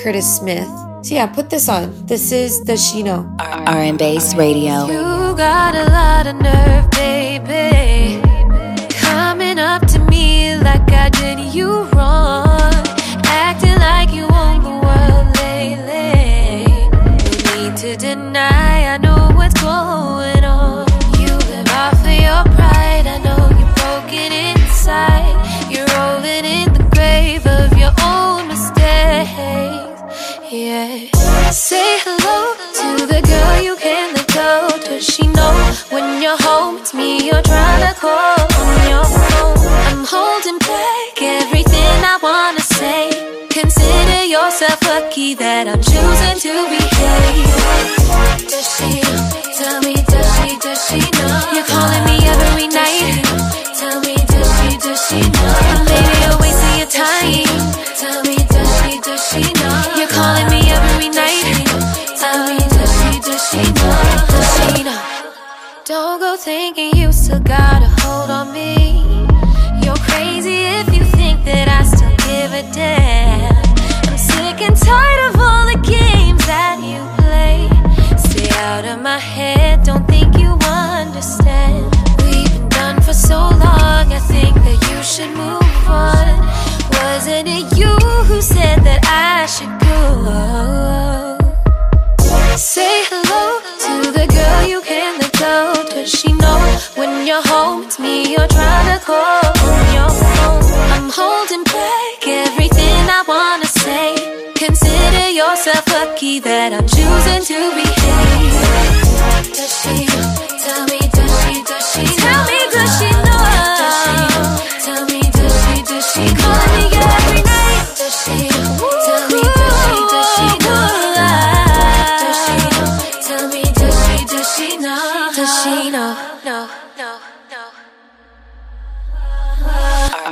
Curtis Smith. So yeah, put this on. This is the Shino. R&Bass Radio. You got a lot of nerve, Thinking you still got a hold on me. You're crazy if you think that I still give a damn. I'm sick and tired of all the games that you play. Stay out of my head, don't think you understand. We've been done for so long, I think that you should move on. Wasn't it you who said that I should go? Say hello when you're home? It's me you're trying to call on your phone. I'm holding back everything I wanna say. Consider yourself lucky that I'm choosing to behave.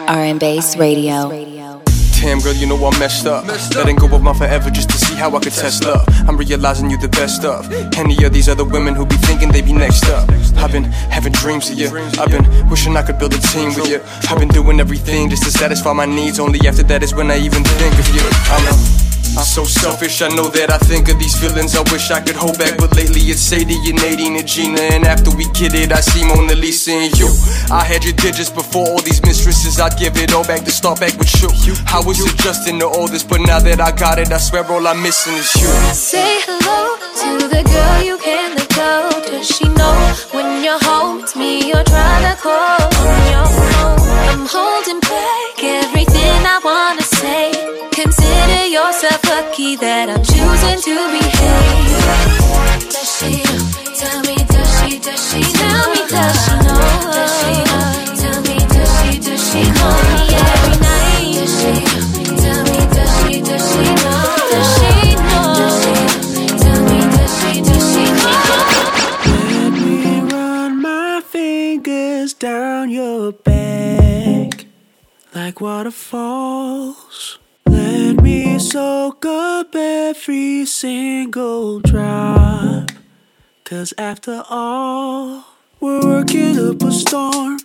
R&Bass Radio. Radio. Damn, girl, you know I'm messed up. Letting go of my forever just to see how I could test love. I'm realizing you the best of any of these other women who be thinking they be next up. I've been having dreams of you. I've been wishing I could build a team with you. I've been doing everything just to satisfy my needs. Only after that is when I even think of you. I'm so selfish, I know that I think of these feelings I wish I could hold back But lately it's Sadie and Nadine and Gina And after we get it, I see Mona Lisa and you I had your digits before all these mistresses I'd give it all back to start back with you I was adjusting to all this, but now that I got it I swear all I'm missing is you Say hello to the girl you can't let go. Does she know when you're home? It's me you're trying to call. I'm holding back everything wanna say. Consider yourself lucky that I'm choosing to behave. Does she, tell me, does she, does she Tell me, does she know Does she, tell me, does she, does she every night Does she, know? Tell me, does she, does she know? Let me run my fingers down your back like waterfalls. Let me soak up every single drop. Cause after all, we're working up a storm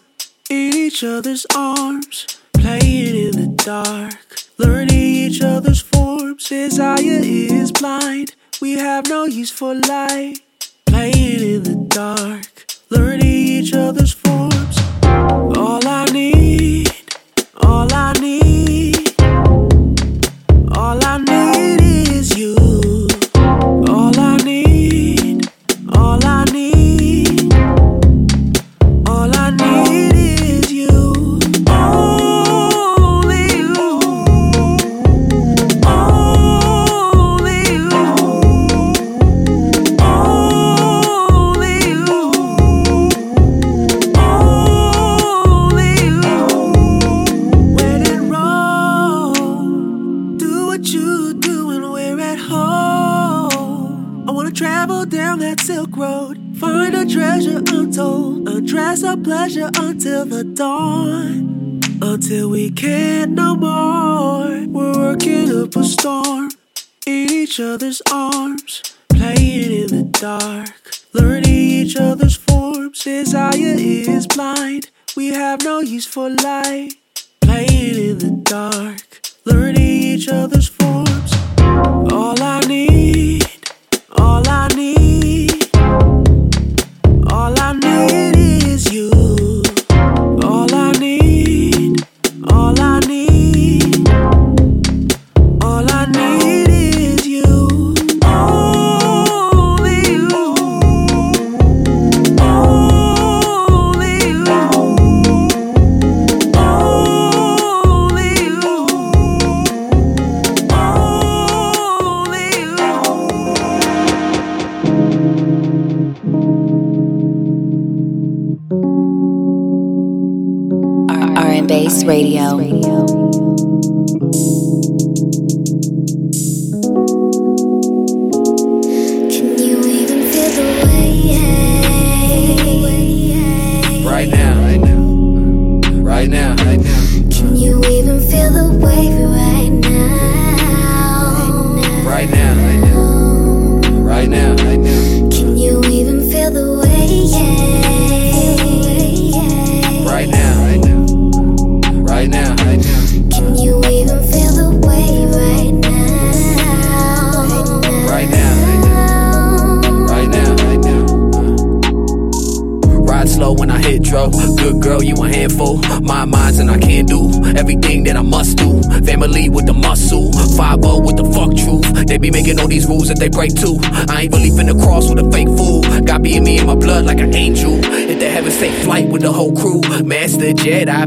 in each other's arms, playing in the dark, learning each other's forms. Desire is blind, we have no use for light, playing in the dark, learning each other's forms. Pleasure until the dawn. Until we can't no more. We're working up a storm in each other's arms, playing in the dark, learning each other's forms. Desire is blind, we have no use for light, playing in the dark, learning each other's forms. All I need, all I need,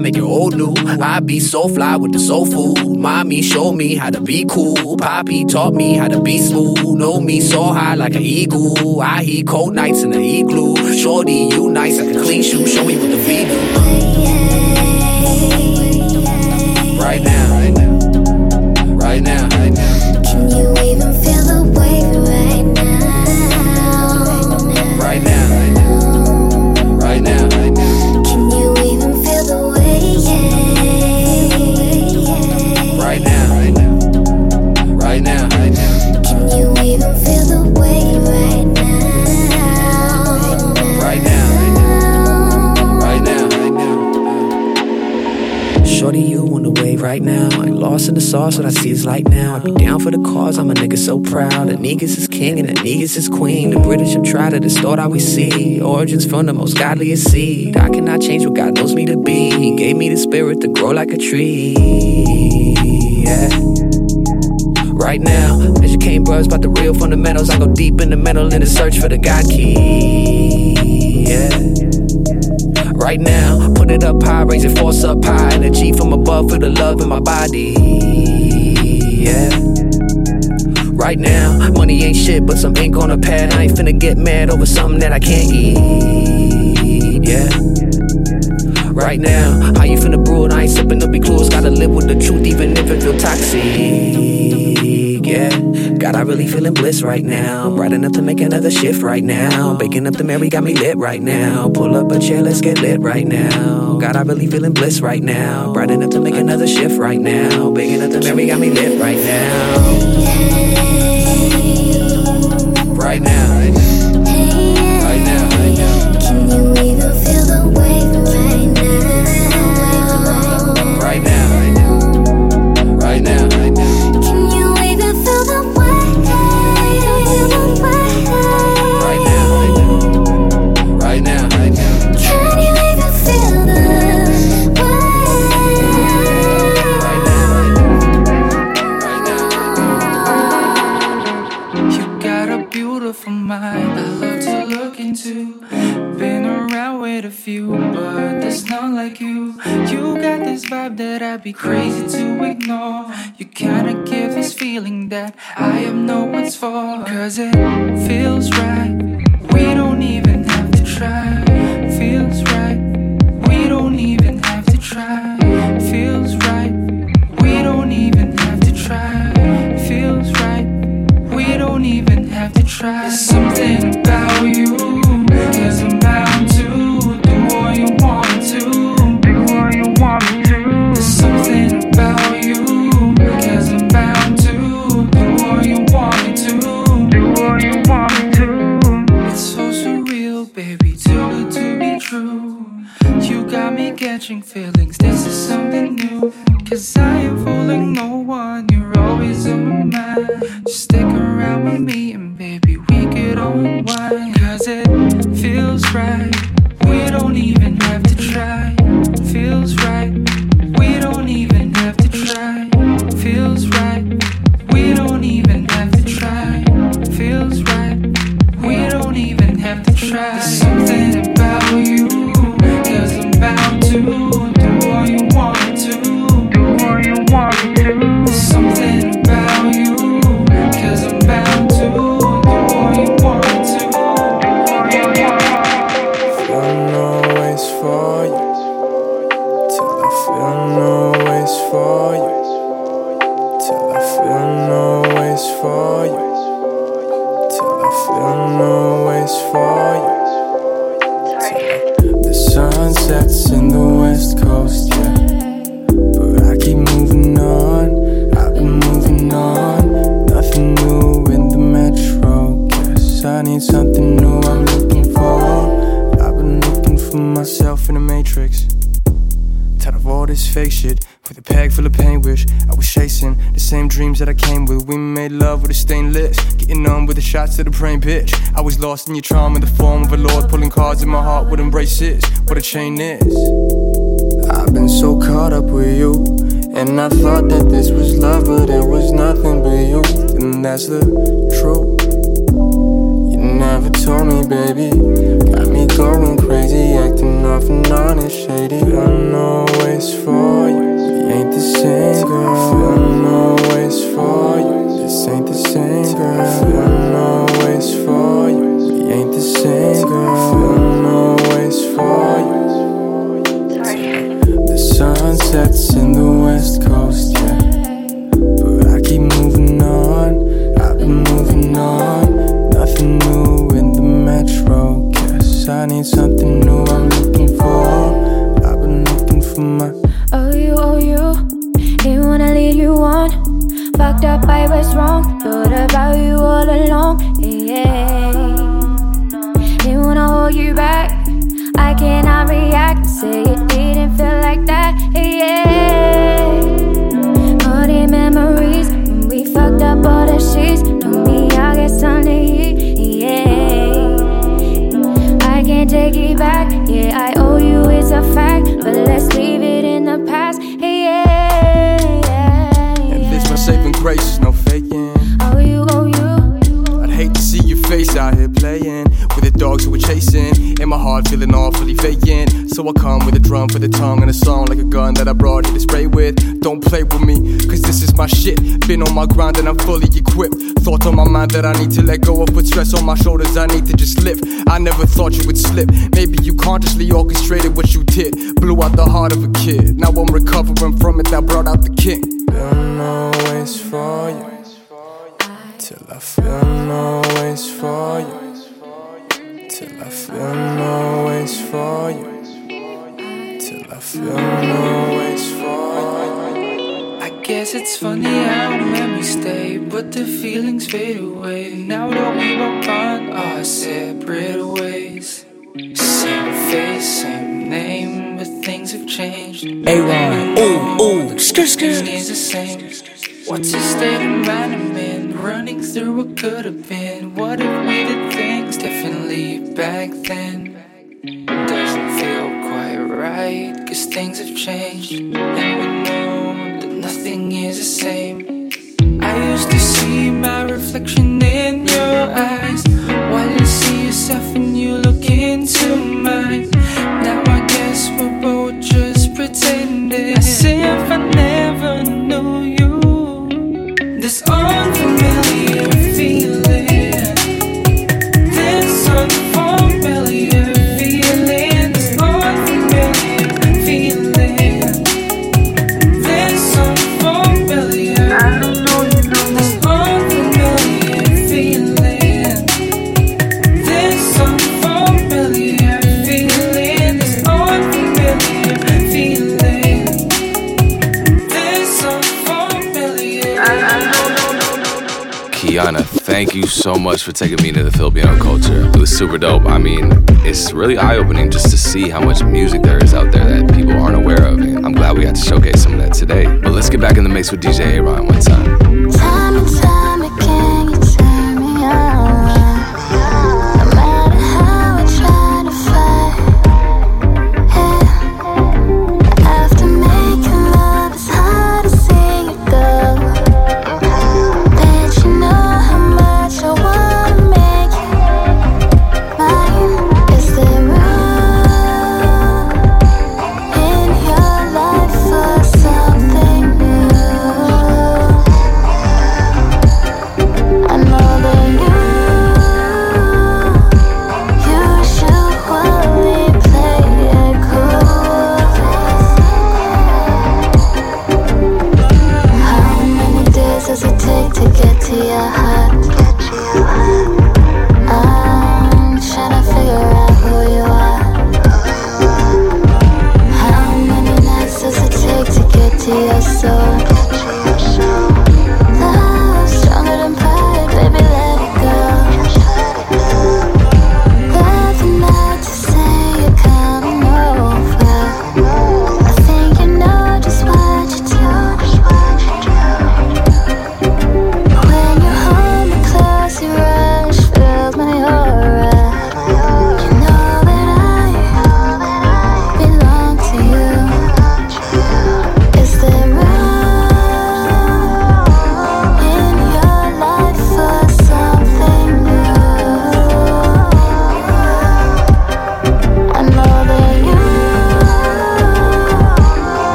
make it old new. I be so fly with the soul food. Mommy showed me how to be cool. Poppy taught me how to be smooth. Know me so high like an eagle. I heat cold nights in the igloo. Shorty, you nice like a clean shoe. Show me what the V do. Lost what I see is light now. I be down for the cause, I'm a nigga so proud. The niggas is king and the niggas is queen. The British have tried to distort how we see. Origins from the most godliest seed. I cannot change what God knows me to be. He gave me the spirit to grow like a tree. Yeah. Right now, educating bros about the real fundamentals. I go deep in the metal in the search for the God key. Yeah. Right now, put it up high, raise it force up high. Energy from above, feel the love in my body. Yeah. Right now, money ain't shit, but some ink on a pad. I ain't finna get mad over something that I can't eat. Yeah. Right now, how you finna brew it? I ain't sipping up be close. Gotta live with the truth, even if it feel toxic. God, I really feeling bliss right now. Bright enough to make another shift right now. Baking up the Mary got me lit right now. Pull up a chair, let's get lit right now. God, I really feeling bliss right now. Bright enough to make another shift right now. Baking up the Mary got me lit right now. but there's not like you. You got this vibe that I'd be crazy to ignore. You kinda give this feeling that I am no one's fault. Cause it feels right Praying, bitch. I was lost in your charm in the form of a lord, pulling cards in my heart with embraces. What a chain is. I've been so caught up with you, and I thought that this was love, but it was nothing but you, and that's the truth. You never told me, baby. Got me going crazy, acting off and on and shady. I know it's for you, you ain't the same girl. recovering from it that brought out the king. Feel no ways for you till I feel no ways for you till I feel no ways for you till I feel no ways for you. I guess it's funny how memories stay, but the feelings fade away. Now that we were on our separate ways, same face, same name things have changed. Hey, Ron. Ooh, ooh, skirt. is the same. What's the state of mind I'm in? Running through what could have been. What if we did things differently back then? Doesn't feel quite right, cause things have changed. And we know that nothing is the same. I used to see my reflection in your eyes. While you see yourself and you look into mine. If thank you so much for taking me into the Filipino culture. It was super dope. I mean, it's really eye opening just to see how much music there is out there that people aren't aware of. And I'm glad we got to showcase some of that today. But let's get back in the mix with DJ Aaron one time. Time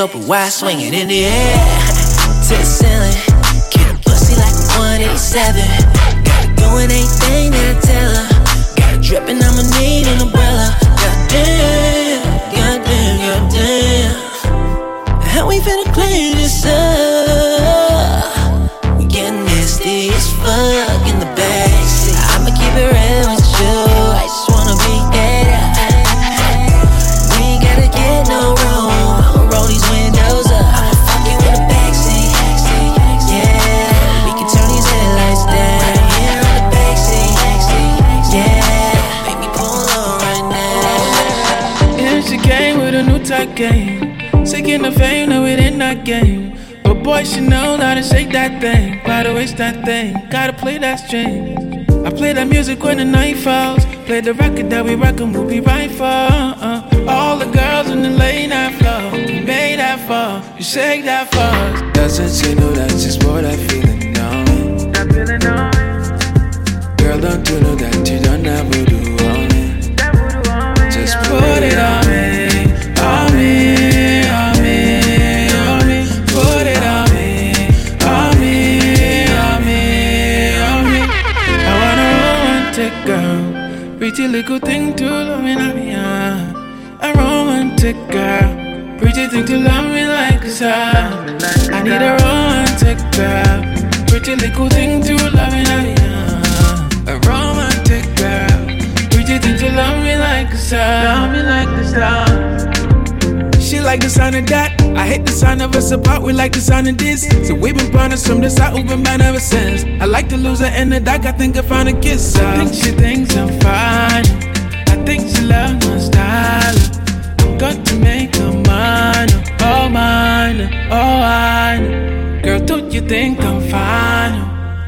open wide, swinging in the air to the ceiling. Get a pussy like a 187. Gotta go and anything that I tell her. Got a dripping and I'ma need an umbrella. Goddamn, goddamn, goddamn. How we finna clean this up? the fame, no, it ain't that game. But boy, she know how to shake that thing, how to waste that thing. Gotta play that string. I play that music when the night falls. Play the record that we rockin', we'll be right for. Uh, uh. all the girls in the late night flow, you made that fall, you shake that fall. Doesn't she know that she's what I feelin' now? That feeling. Girl, don't you know that you don't have to do be good thing to love me like me. A romantic girl. Pretty thing to love me like a uh. I need a romantic girl. Pretty little thing to love me like uh. A romantic girl. Pretty thing to love me like a uh. Love me like a star like the sound of that. I hate the sound of us apart, we like the sound of this. So we've been partners from start, we've been bad ever since. I like to lose her in the dark, I think I found a kiss. I think she thinks I'm fine. I think she loves my style. I'm going to make her mine, oh mine, oh know. Girl, don't you think I'm fine?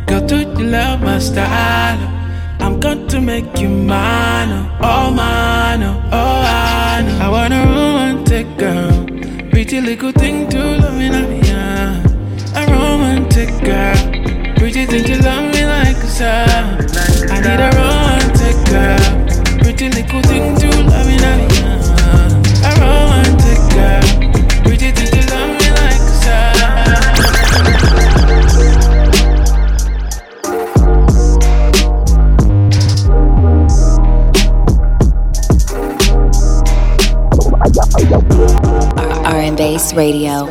Girl, do you love my style? I'm going to make you mine, oh mine, oh know. I want a romantic girl, pretty little thing to love me like yeah. A romantic girl, pretty thing to love me like a star. I need a romantic girl, pretty little thing to love me like yeah. A romantic girl, pretty thing to love me like a star. R&Bass Radio.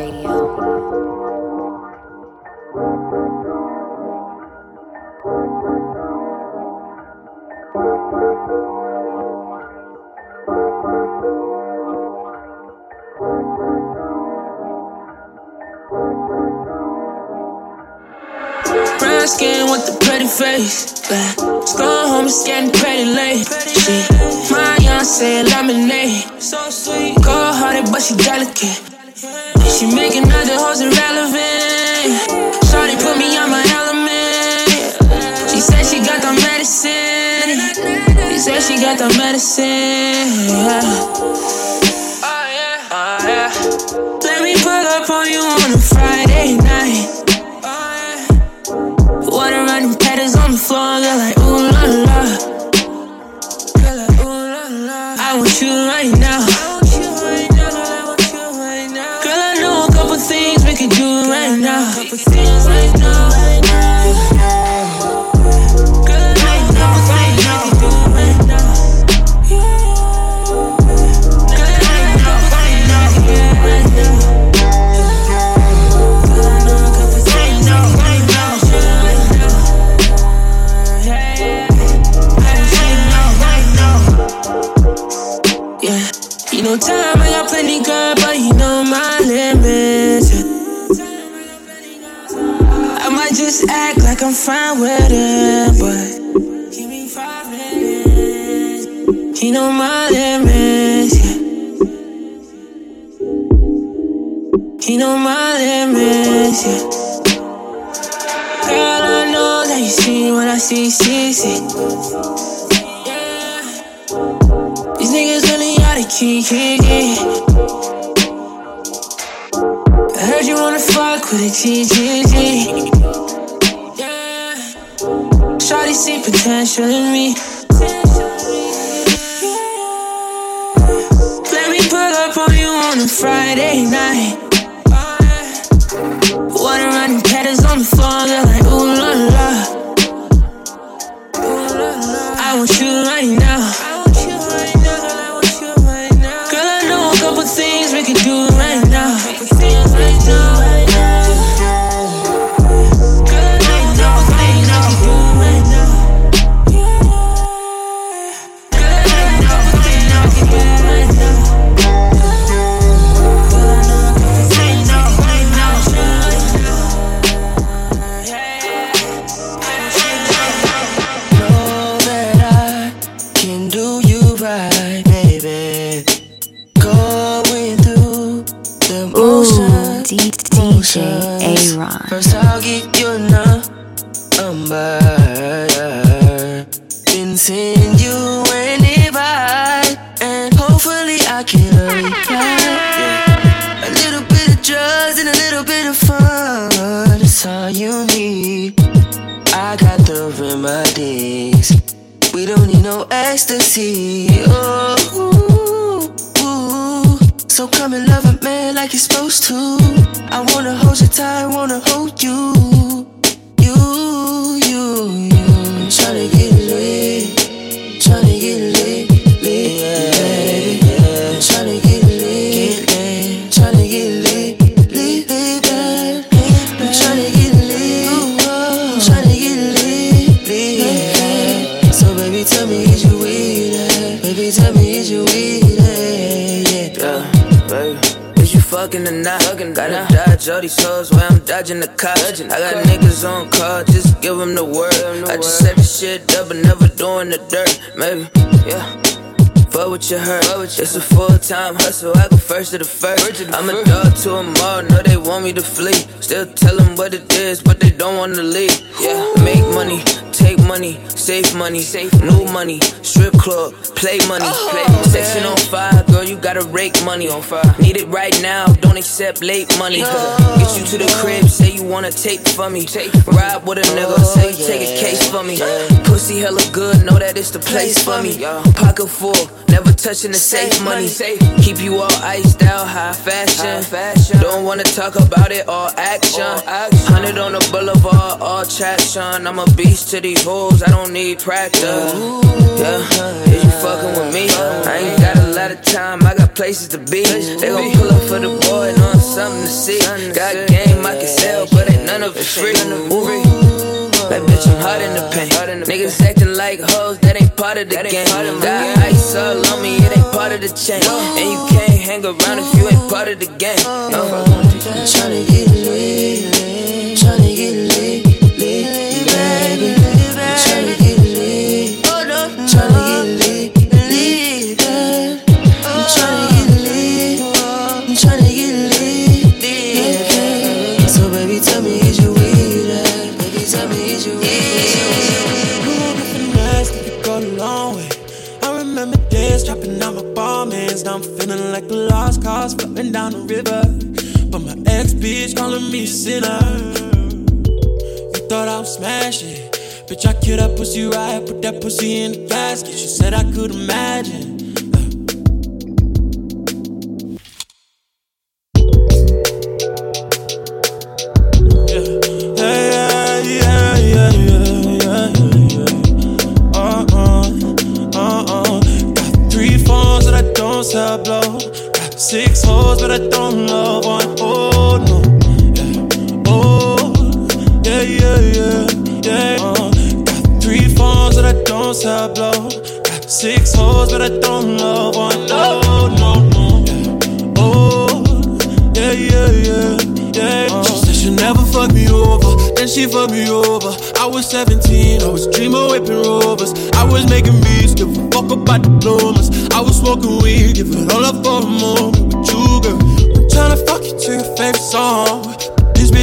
Brown skin with the pretty face. Yeah. Go home, it's getting pretty late. She, my young say lemonade. So sweet. But she delicate. She making other hoes irrelevant. Shorty put me on my element. She said she got the medicine. She said she got the medicine. Yeah. Oh yeah, oh yeah. Let me pull up on you on a Friday night. Oh, Water running patterns on the floor, girl, like ooh la la. Like ooh la la. I want you right now. I'm fine with it, but give me five minutes. You know my limits. Yeah. You know my limits. Yeah. Girl, I know that you see what I see, see, see. These niggas really out of key, key, key. I heard you wanna fuck with a. Yeah. Shawty see potential in me. Let me pull up on you on a Friday night. Water running patterns on the floor, Aaron. First, I'll get your number. Then send you an invite, and hopefully I can reply. Yeah. A little bit of drugs and a little bit of fun. That's all you need. I got the remedies. We don't need no ecstasy. Oh. So come and love a man like you're supposed to. I wanna hold you tight, I wanna hold you. You, you, you. Tryna get lit, tryna get lit, ducking the knot. Gotta dodge all these hoes while I'm dodging the cops. I got niggas on call, just give them the word. I just set the shit up and never doing the dirt. Maybe, yeah. Fuck what you heard. It's a full time hustle. I go first to the first. I'm a dog to them all. Know they want me to flee. Still tell them what it is, but they don't wanna leave. Yeah, make money, take money, save money, save new money, strip club, play money. Play. Section on fire, girl, you gotta rake money on fire. Need it right now, don't accept late money. Get you to the crib, say you wanna take from me. Ride with a nigga, say you take a case for me. Pussy hella good, know that it's the place for me. Pocket full, never touching the safe money. Keep you all iced out, high fashion. Don't wanna talk about it, all action. Hundred on the boulevard, all traction. I'm a beast to these hoes, I don't need practice. Yeah, is you fucking with me? I ain't got a lot of time, I got places to be. They gon' pull up for the boy, know I'm something to see. Got game I can sell, but ain't none of it free. Like bitch, I'm hot in the paint. Niggas acting like hoes, that ain't part of the game. Got ice all on me, it ain't part of the chain. And you can't hang around if you ain't part of the game. Uh. I'm tryna get lit, tryna get lit, Now I'm feeling like a lost cause floating down the river. But my ex bitch calling me sinner. You thought I was smashing. Bitch, I killed that pussy right, put that pussy in the basket. You said I could imagine. But don't love one. No, no, no. Yeah. Oh, yeah, yeah, yeah, yeah. Uh, she said she'll never fuck me over. Then she fucked me over. I was 17, I was dreaming whipping rovers. I was making beats, give a fuck about diplomas. I was smoking weed, give it all up for a moment with you, girl. I'm tryna fuck you to your favorite song.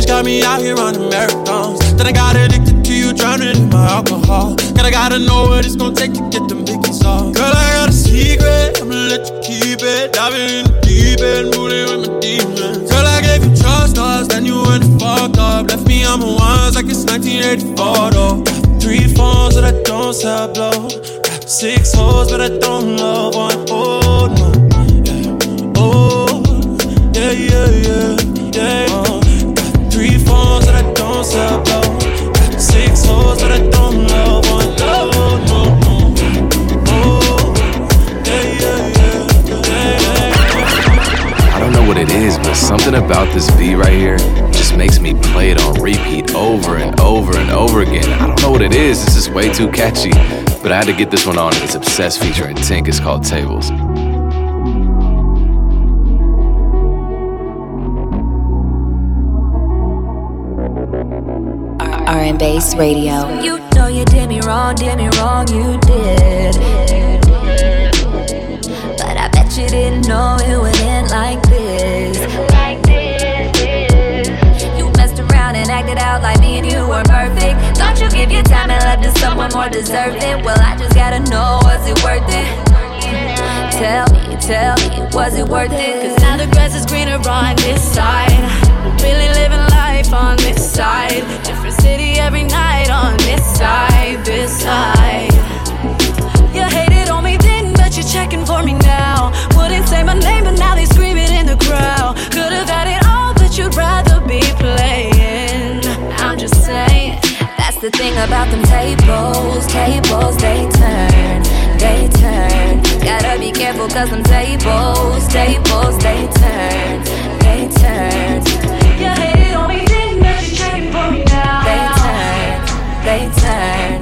Bitch got me out here running marathons. Then I got addicted to you, drowning in my alcohol. God, I gotta know what it's gonna take to get them biggies off. Girl, I got a secret, I'ma let you keep it. Diving in the deep end, moving with my demons. Girl, I gave you trust us, then you went and fucked up. Left me on my ones like it's 1984 though. Got three phones that I don't sell blow. Got six hoes, but I don't love one. Oh no, yeah. Oh, yeah, yeah, yeah, yeah. Phones I don't know what it is, but something about this beat right here just makes me play it on repeat over and over and over again. I don't know what it is, it's just way too catchy. But I had to get this one on. It's Obsessed featuring Tink. It's called Tables. R&Bass Radio. You know you did me wrong, did me wrong, you did. But I bet you didn't know it would end like this. Like this. You messed around and acted out like me and you were perfect. Don't you give your time and love to someone more deserving? Well, I just gotta know, was it worth it? Tell me, tell me, was it worth it? Cause now the grass is greener on this side. Really living life on this side. Different city every night on this side, this side. You hated on me then, but you're checking for me now. Wouldn't say my name, but now they screaming in the crowd. Could have had it all, but you'd rather be playing. I'm just saying. That's the thing about them tables, tables they turn, they turn. Gotta be careful cause them tables, tables they turn, they turn. You hated they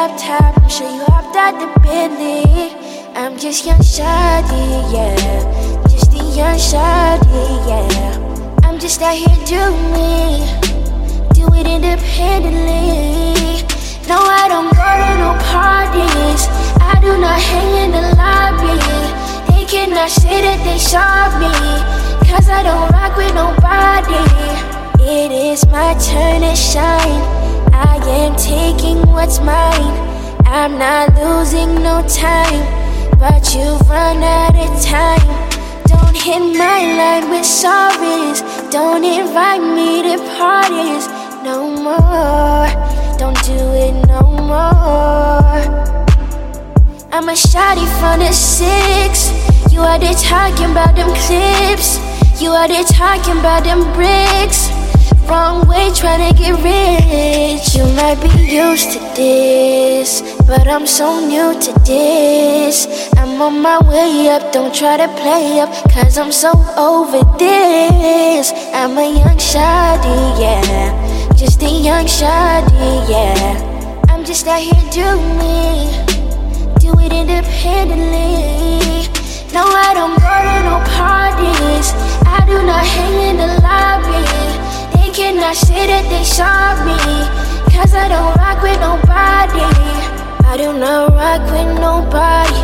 in a drop top. I'm sure you hopped out the Bentley. I'm just young shawty, yeah. Just a young shawty, yeah. I'm just out here doing me. Do it independently. No, I don't go to no parties. I do not hang in the lobby. They cannot say that they saw me. Cause I don't rock with nobody. It is my turn to shine. Am taking what's mine. I'm not losing no time. But you've run out of time. Don't hit my line with sorries. Don't invite me to parties no more. Don't do it no more. I'm a shotty from the six. You out there talking about them clips. You out there talking about them bricks. Wrong way trying to get rich. You might be used to this, but I'm so new to this. I'm on my way up, don't try to play up, cause I'm so over this. I'm a young shawty, yeah. Just a young shawty, yeah. I'm just out here doing me. Do it independently. No, I don't go to no parties. I do not hang in the lobby. Cannot say that they saw me. Cause I don't rock with nobody. I do not rock with nobody.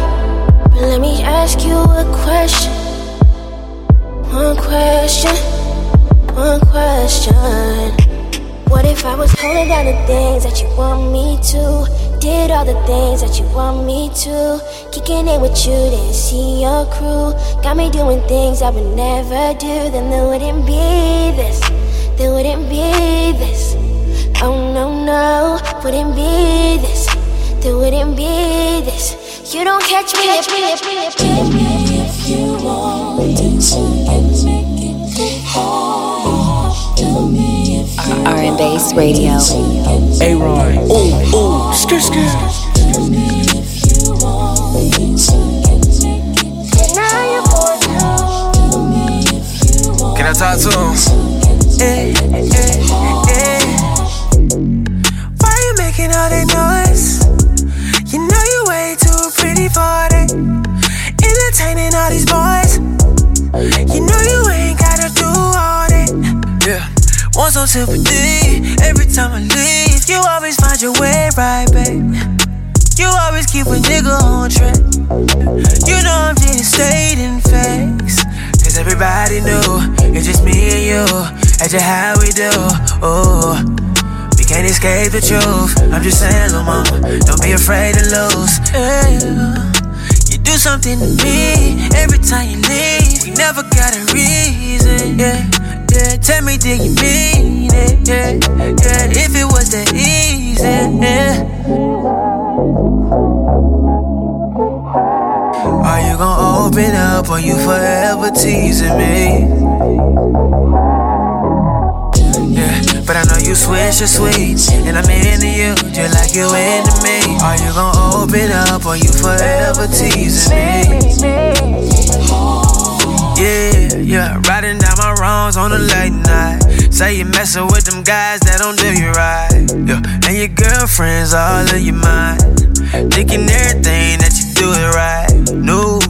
But let me ask you a question. One question. One question. What if I was holding down the things that you want me to? Did all the things that you want me to? Kicking it with you, didn't see your crew. Got me doing things I would never do. Then there wouldn't be this. There wouldn't be this. Oh no, no, wouldn't be this. There wouldn't be this. You don't catch me, catch me, catch me, catch me. if you want to make it R&Bass Radio. A-Ron. Ooh, ooh, skr, skr. Can I talk to him? Why you making all that noise? You know you way too pretty for that. Entertaining all these boys. You know you ain't gotta do all that. Yeah. Every time I leave. You always find your way right, babe. You always keep a nigga on track. You know I'm just stating facts. Cause everybody knew it's just me and you. That's just how we do. Oh, we can't escape the truth. I'm just saying, little mama, don't be afraid to lose. Yeah. You do something to me every time you leave. We never got a reason, yeah. Yeah, tell me, do you mean it? Yeah, yeah. If it was that easy, yeah. Are you gonna open up or you forever teasing me? But I know you switch your sweets, and I'm into you just like you into me. Are you gonna open up or you forever teasing me? Yeah, yeah, riding down my wrongs on a late night. Say you messin' with them guys that don't do you right. Yeah, and your girlfriends all in your mind. Thinking everything that you do it right. No,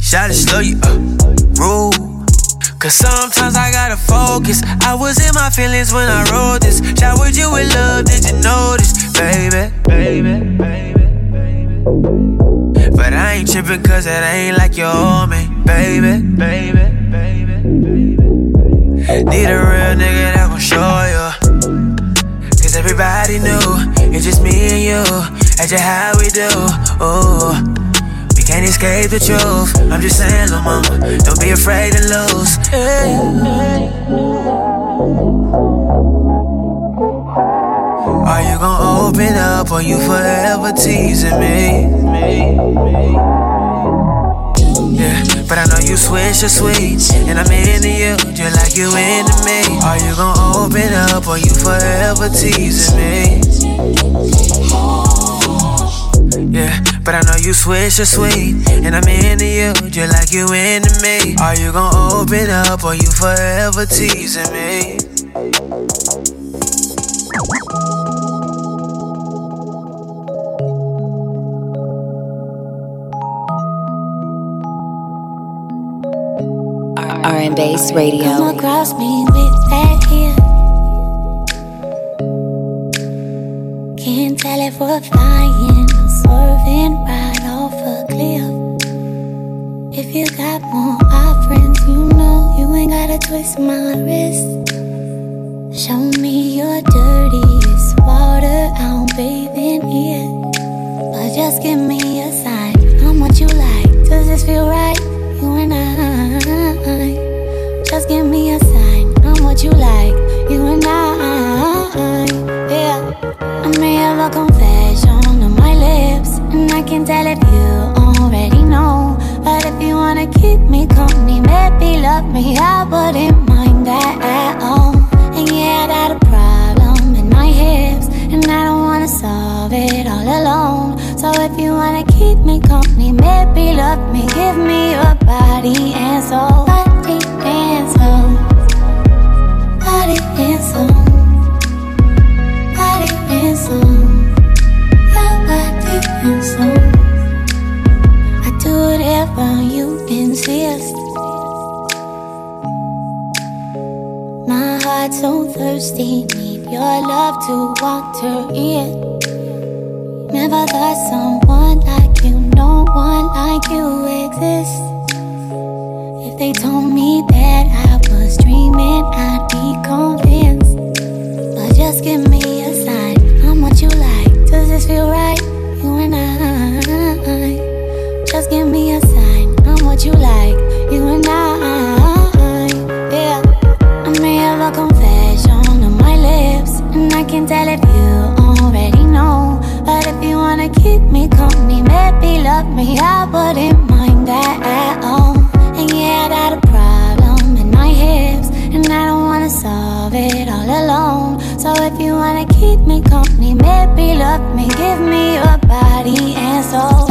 shot it slow you up, rule. Cause sometimes I gotta focus. I was in my feelings when I wrote this. Showered you with love, did you notice, baby? Baby, baby, baby. But I ain't tripping cause it ain't like you owe me, baby, baby. Need a real nigga that gon' show you. Cause everybody knew it's just me and you. That's just how we do. Ooh. Can't escape the truth. I'm just saying, little mama, don't be afraid to lose. Hey. Are you gon' open up or you forever teasing me? Yeah, but I know you switch your sweets, and I'm into you just like you into me. Are you gon' open up or you forever teasing me? Yeah, but I know you switch your sweet, and I'm into you just like you into me. Are you gon' open up or you forever teasing me? R&Bass Radio. Come across me with that here. Can't tell if we're flying or swerving right off a cliff. If you got more offerings, you know you ain't gotta twist my wrist. Show me your dirtiest water, I'll bathe in. But just give me a sign, I'm what you like. Does this feel right? You and I. Just give me a sign, I'm what you like. You and I. Yeah. I may have a confession on my lips, and I can tell if you already know. But if you wanna keep me company, maybe love me, I wouldn't mind that at all. And yeah, I got a problem in my hips, and I don't wanna solve it all alone. So if you wanna keep me company, maybe love me, give me your body and soul, My heart's so thirsty, need your love to water it. Never thought someone like you, no one like you exists. If they told me that I was dreaming, I'd be convinced. But just give me a sign, I'm what you like. Does this feel right? You and I. Just give me a sign, what you like. You and I. Yeah. I may have a confession on my lips, and I can tell if you already know. But if you wanna keep me company, maybe love me, I wouldn't mind that at all. And yeah, I got a problem in my hips, and I don't wanna solve it all alone. So if you wanna keep me company, maybe love me, give me your body and soul,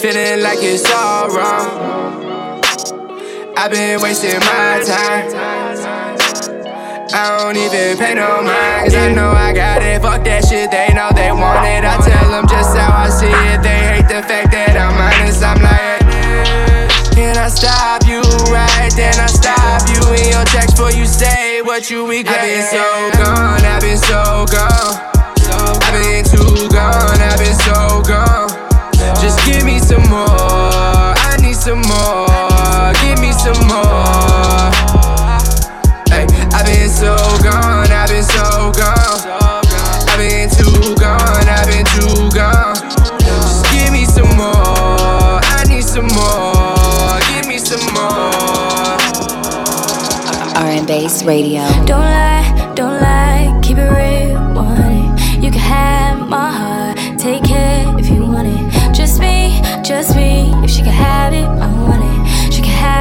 Feeling like it's all wrong. I've been wasting my time. I don't even pay no mind, cause I know I got it. Fuck that shit, they know they want it. I tell them just how I see it. They hate the fact that I'm honest. I'm like, can I stop you right? Then I stop you in your text before you say what you regret. I've been so gone, I've been so gone. I've been too gone, I've been so gone. Just give me some more, I need some more. Give me some more. Hey, I've been so gone, I've been so gone. I've been too gone, I've been too gone. Just give me some more, I need some more. Give me some more. R&Bass Radio. Don't lie, don't lie,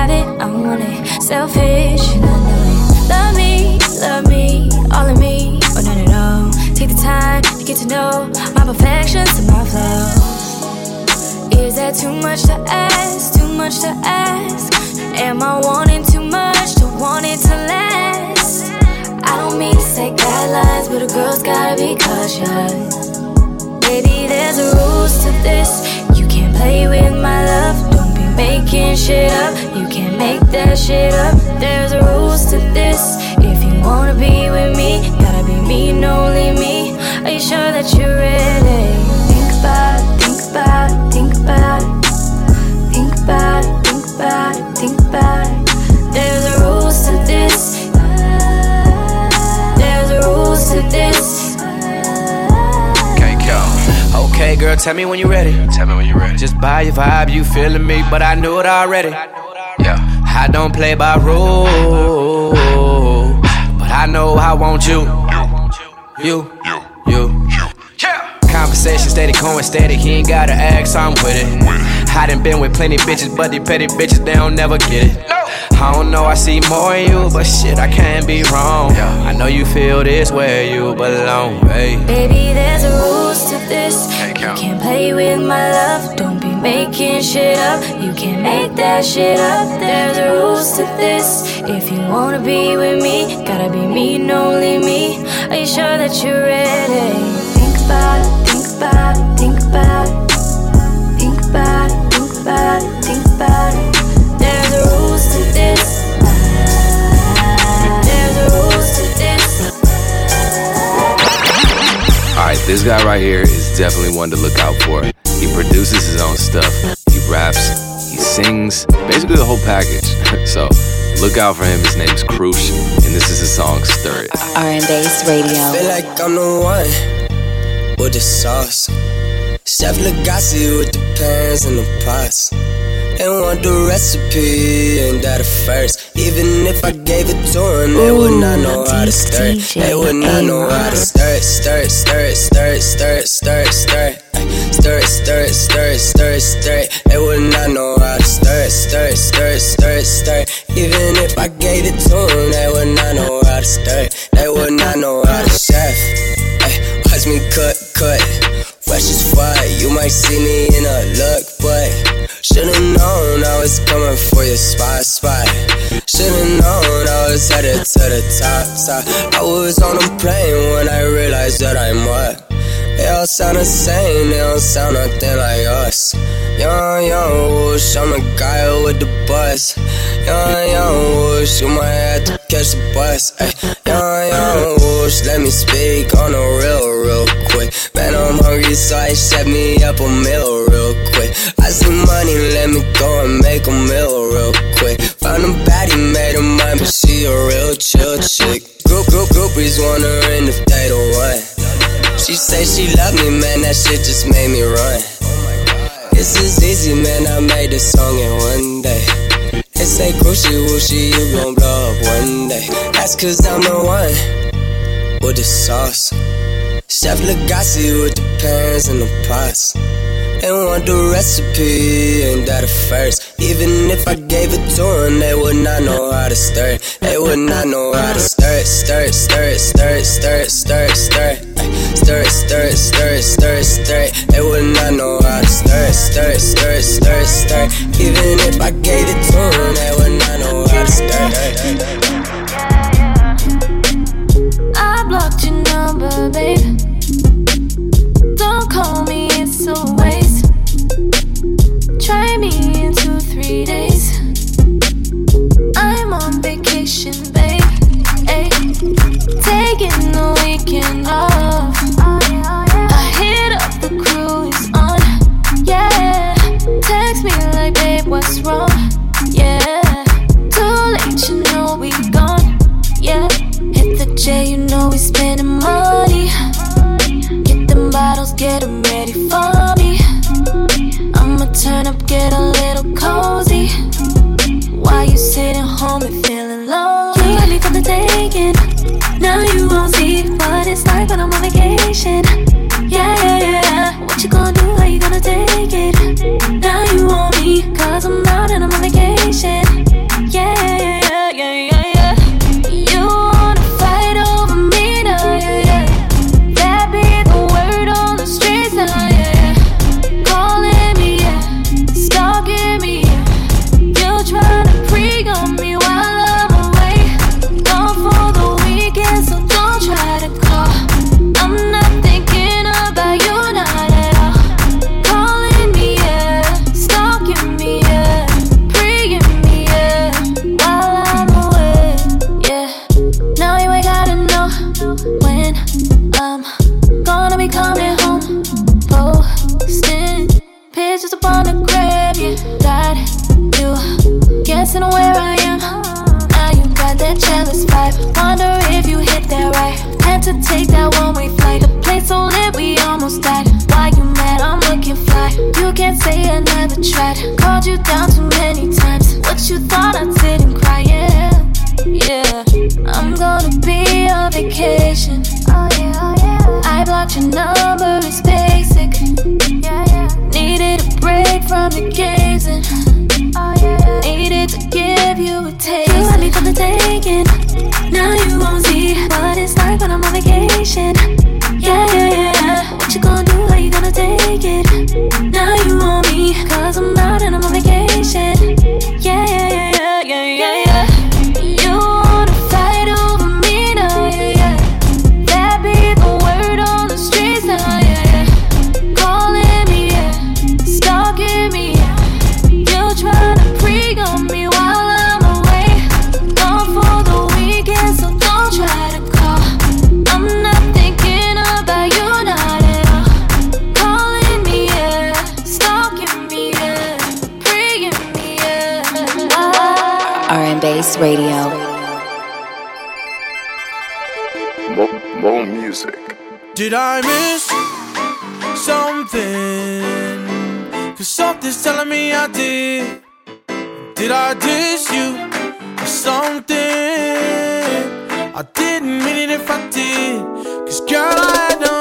Have it, I want it. Selfish, and I know it. Love me, love me, all of me, oh, or none at all. Take the time to get to know my perfections and my flaws. Is that too much to ask? Too much to ask? Am I wanting too much to want it to last? I don't mean to say guidelines, but a girl's gotta be cautious. Baby, there's rules to this. You can't play with my love. Making shit up. You can't make that shit up. There's rules to this. If you wanna be with me, gotta be me and only me. Are you sure that you're ready? Think about think about girl, tell me when you're ready. Tell me when you're ready. Just by your vibe, you feeling me, but I knew it already. Yeah, I don't play by rules, but I know I want you. You, you, you. Conversation steady, going steady. He ain't gotta ask, I'm with it. I done been with plenty bitches, but these petty bitches, they don't never get it. I don't know, I see more in you, but shit, I can't be wrong. I know you feel this where you belong, babe. Baby, there's a rules to this. You can't play with my love. Don't be making shit up. You can't make that shit up. There's a rules to this. If you wanna be with me, gotta be me and only me. Are you sure that you're ready? Think about it, think about it, think about it. Think about it, think about it, think about it. Alright, this guy right here is definitely one to look out for. He produces his own stuff, he raps, he sings, basically the whole package. so look out for him. His name's Krush, and this is his song Stir It. R&Bass Radio. Feel like I'm the one with the sauce. Chef Legacy with the pans and the pots. Want the recipe, ain't that a first? Even if I gave it to them, they would not know how to stir it. They would not know how to stir it, stir it, stir it, stir it, stir it, stir it, stir it. Stir it, stir it, stir it, stir it, stir. They would not know how to stir it, stir it, stir it, stir it, stir it. Even if I gave it to them, they would not know how to stir it. They would not know how to chef. Watch me cut, cut. Fresh as fuck, you might see me in a look, but should've known Was coming for your spot, spot. Should've known I was headed to the top, top. I was on a plane when I realized that I'm what. They all sound the same, they don't sound nothing like us. Young, young whoosh, I'm the guy with the bus. Young, young whoosh, you might have to catch the bus. Ay, young, young whoosh, let me speak on the real, real quick. Man, I'm hungry, so I set me up a meal real quick. I see money, let me go and make a meal real quick. Found a baddie, made her mine, but she a real chill chick. Group, group, groupies wondering if they the one. She say she love me, man, that shit just made me run. This is easy, man, I made this song in one day. They say cruishy wooshy, you gon' blow up one day. That's cause I'm the one with the sauce. Chef Legacy with the pans and the pots. They want the recipe, ain't that a first? Even if I gave it to them, they would not know how to stir. They would not know how to stir it, stir it, stir it, stir it, stir it, stir it, stir it. Stir it, stir it, stir it, stir it, stir it. They would not know how to stir it, stir it, stir it, stir it, stir it. Even if I gave it to them, they would not know how to stir it. Taking the weekend off. I hit up the crew, it's on. Yeah, text me like, babe, what's wrong? Yeah, too late, you know we gone. Yeah, hit the J, you know we spending money. Get them bottles, get them ready for me. I'ma turn up, get a little cozy. While you sitting home and feeling lonely. It's like when I'm on vacation. Yeah, yeah, yeah. What you gonna do? How you gonna take it? Now you want me, cause I'm out and I'm on vacation. Tried. Called you down too many times. What you thought I didn't cry, yeah. Yeah, I'm gonna be on vacation. Oh yeah, oh yeah. I blocked your number, it's basic. Yeah, yeah. Needed a break from the games oh yeah. Needed to give you a taste. You had me for the taking. Now you won't see what it's like when I'm on vacation. Yeah, yeah, yeah. What you gonna do? How you gonna take it? Now cause I'm I did. Did I diss you or something? I didn't mean it if I did. Cause girl, I no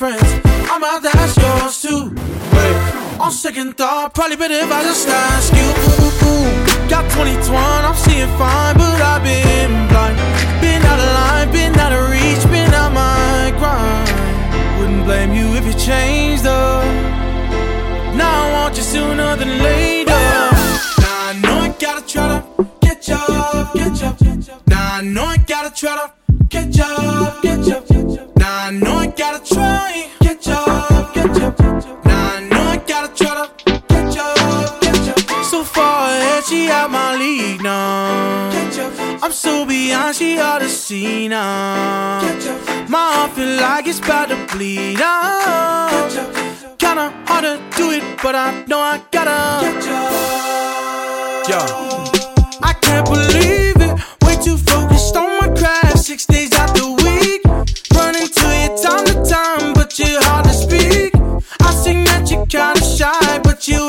friends. I'm out to ask yours too. Wait, on second thought, probably better if I just ask you. Ooh, ooh. Got 2021, I'm seeing fine, but I've been blind. Been out of line, been out of reach, been out my grind. Wouldn't blame you if you changed up. Now I want you sooner than later. Now I know I gotta try to you up, you up. Now I know I gotta try to you up, you up. Beyond, she ought to see now. My heart feel like it's about to bleed out. Kinda hard to do it, but I know I gotta. Yo, I can't believe it. Way too focused on my craft. Six days out the week. Running to you time to time, but you're hard to speak. I seen that you kinda shy, but you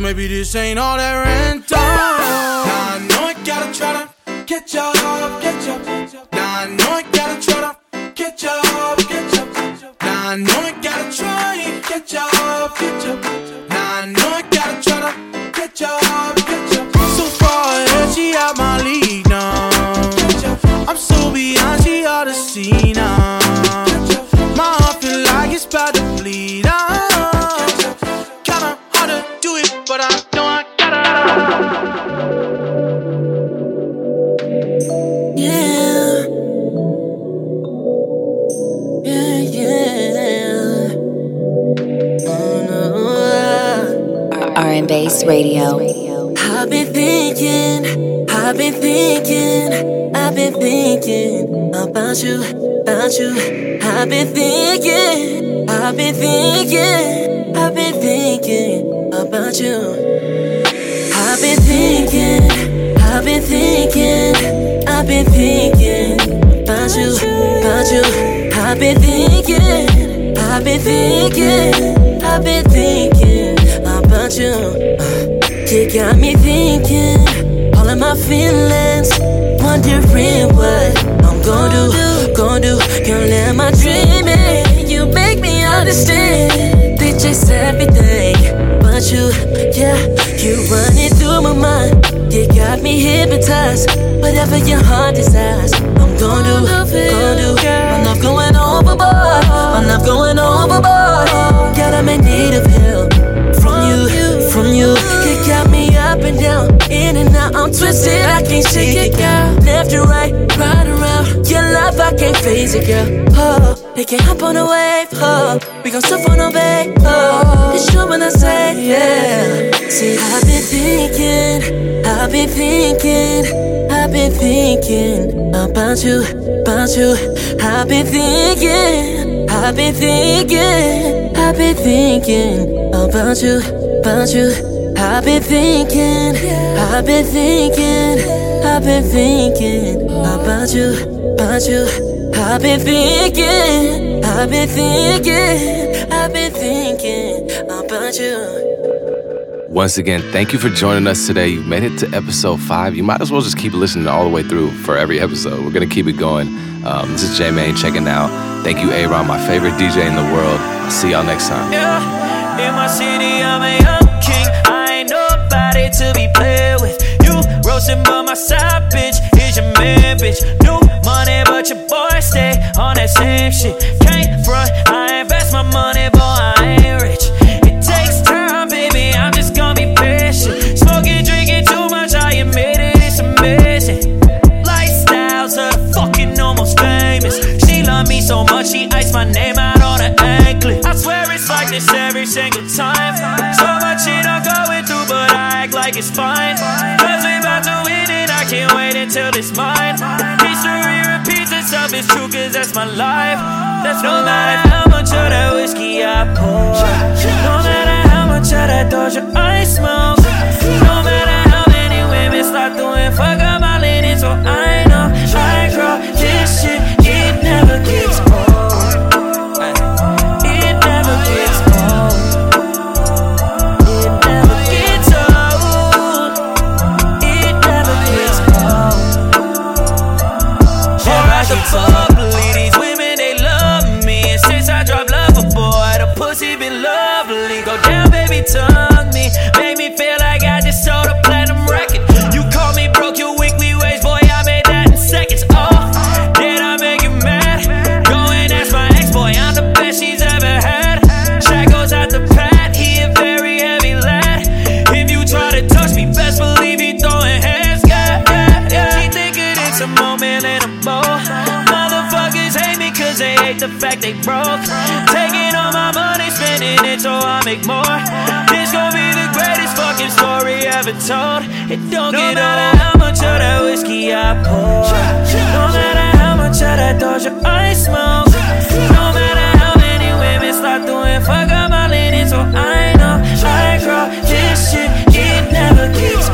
maybe this ain't all that rental. Now I know I gotta try to get you up, get you up. Now I know I gotta try to get you up, get you up. Now I know I gotta try and get you up, get you Radio. I've been thinking, I've been thinking, I've been thinking about you, about you. I've been thinking, I've been thinking, I've been thinking about you. I've been thinking, I've been thinking, I've been thinking about you, about you. I've been thinking, I've been thinking, I've been thinking about you. You got me thinking, all of my feelings, wondering what I'm gonna do, gonna do. Can't let my dreaming, you make me understand. They chase everything, but you, yeah, you run it through my mind. You got me hypnotized, whatever your heart desires. I'm gonna do, gonna do. My love going overboard, my love going overboard. God, I'm in need of help from you. You got me up and down, in and out. I'm twisted, I can't shake it, girl. Left and right, right around. Your love, I can't face it, girl. Oh. They can hop on a wave, oh. We gon' surf on a bay, oh. It's true when I say, yeah. See, I've been thinking, I've been thinking, I've been thinking about you, about you. I've been thinking, I've been thinking, I've been thinking about you, about you. I've been thinking, I've been thinking, I've been thinking about you, about you. I've been thinking, I've been thinking, I've been thinking about you. Once again, thank you for joining us today. You've made it to episode five. You might as well just keep listening all the way through for every episode. We're gonna keep it going. Um, this is J Main checking out. Thank you, Aaron, my favorite DJ in the world. I'll see y'all next time. Yeah, in my city, nobody to be played with. You roasting, but my side bitch is your man, bitch. New money, but your boy stay on that same shit. Can't front, I it's fine. Cause we about to win it, I can't wait until it's mine. History repeats itself, it's true, cause that's my life. That's no matter how much of that whiskey I pour. No matter how much of that Doja I smoke. No matter how many women start doing fuck up my linen, so I they broke. Taking all my money, spending it so I make more. This gon' be the greatest fucking story ever told. It don't no get matter how much of that whiskey I pour. No matter how much of that Doja I smoke. No matter how many women start doing fuck up my linen, so I know I grow this shit. It never gets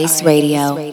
R Radio.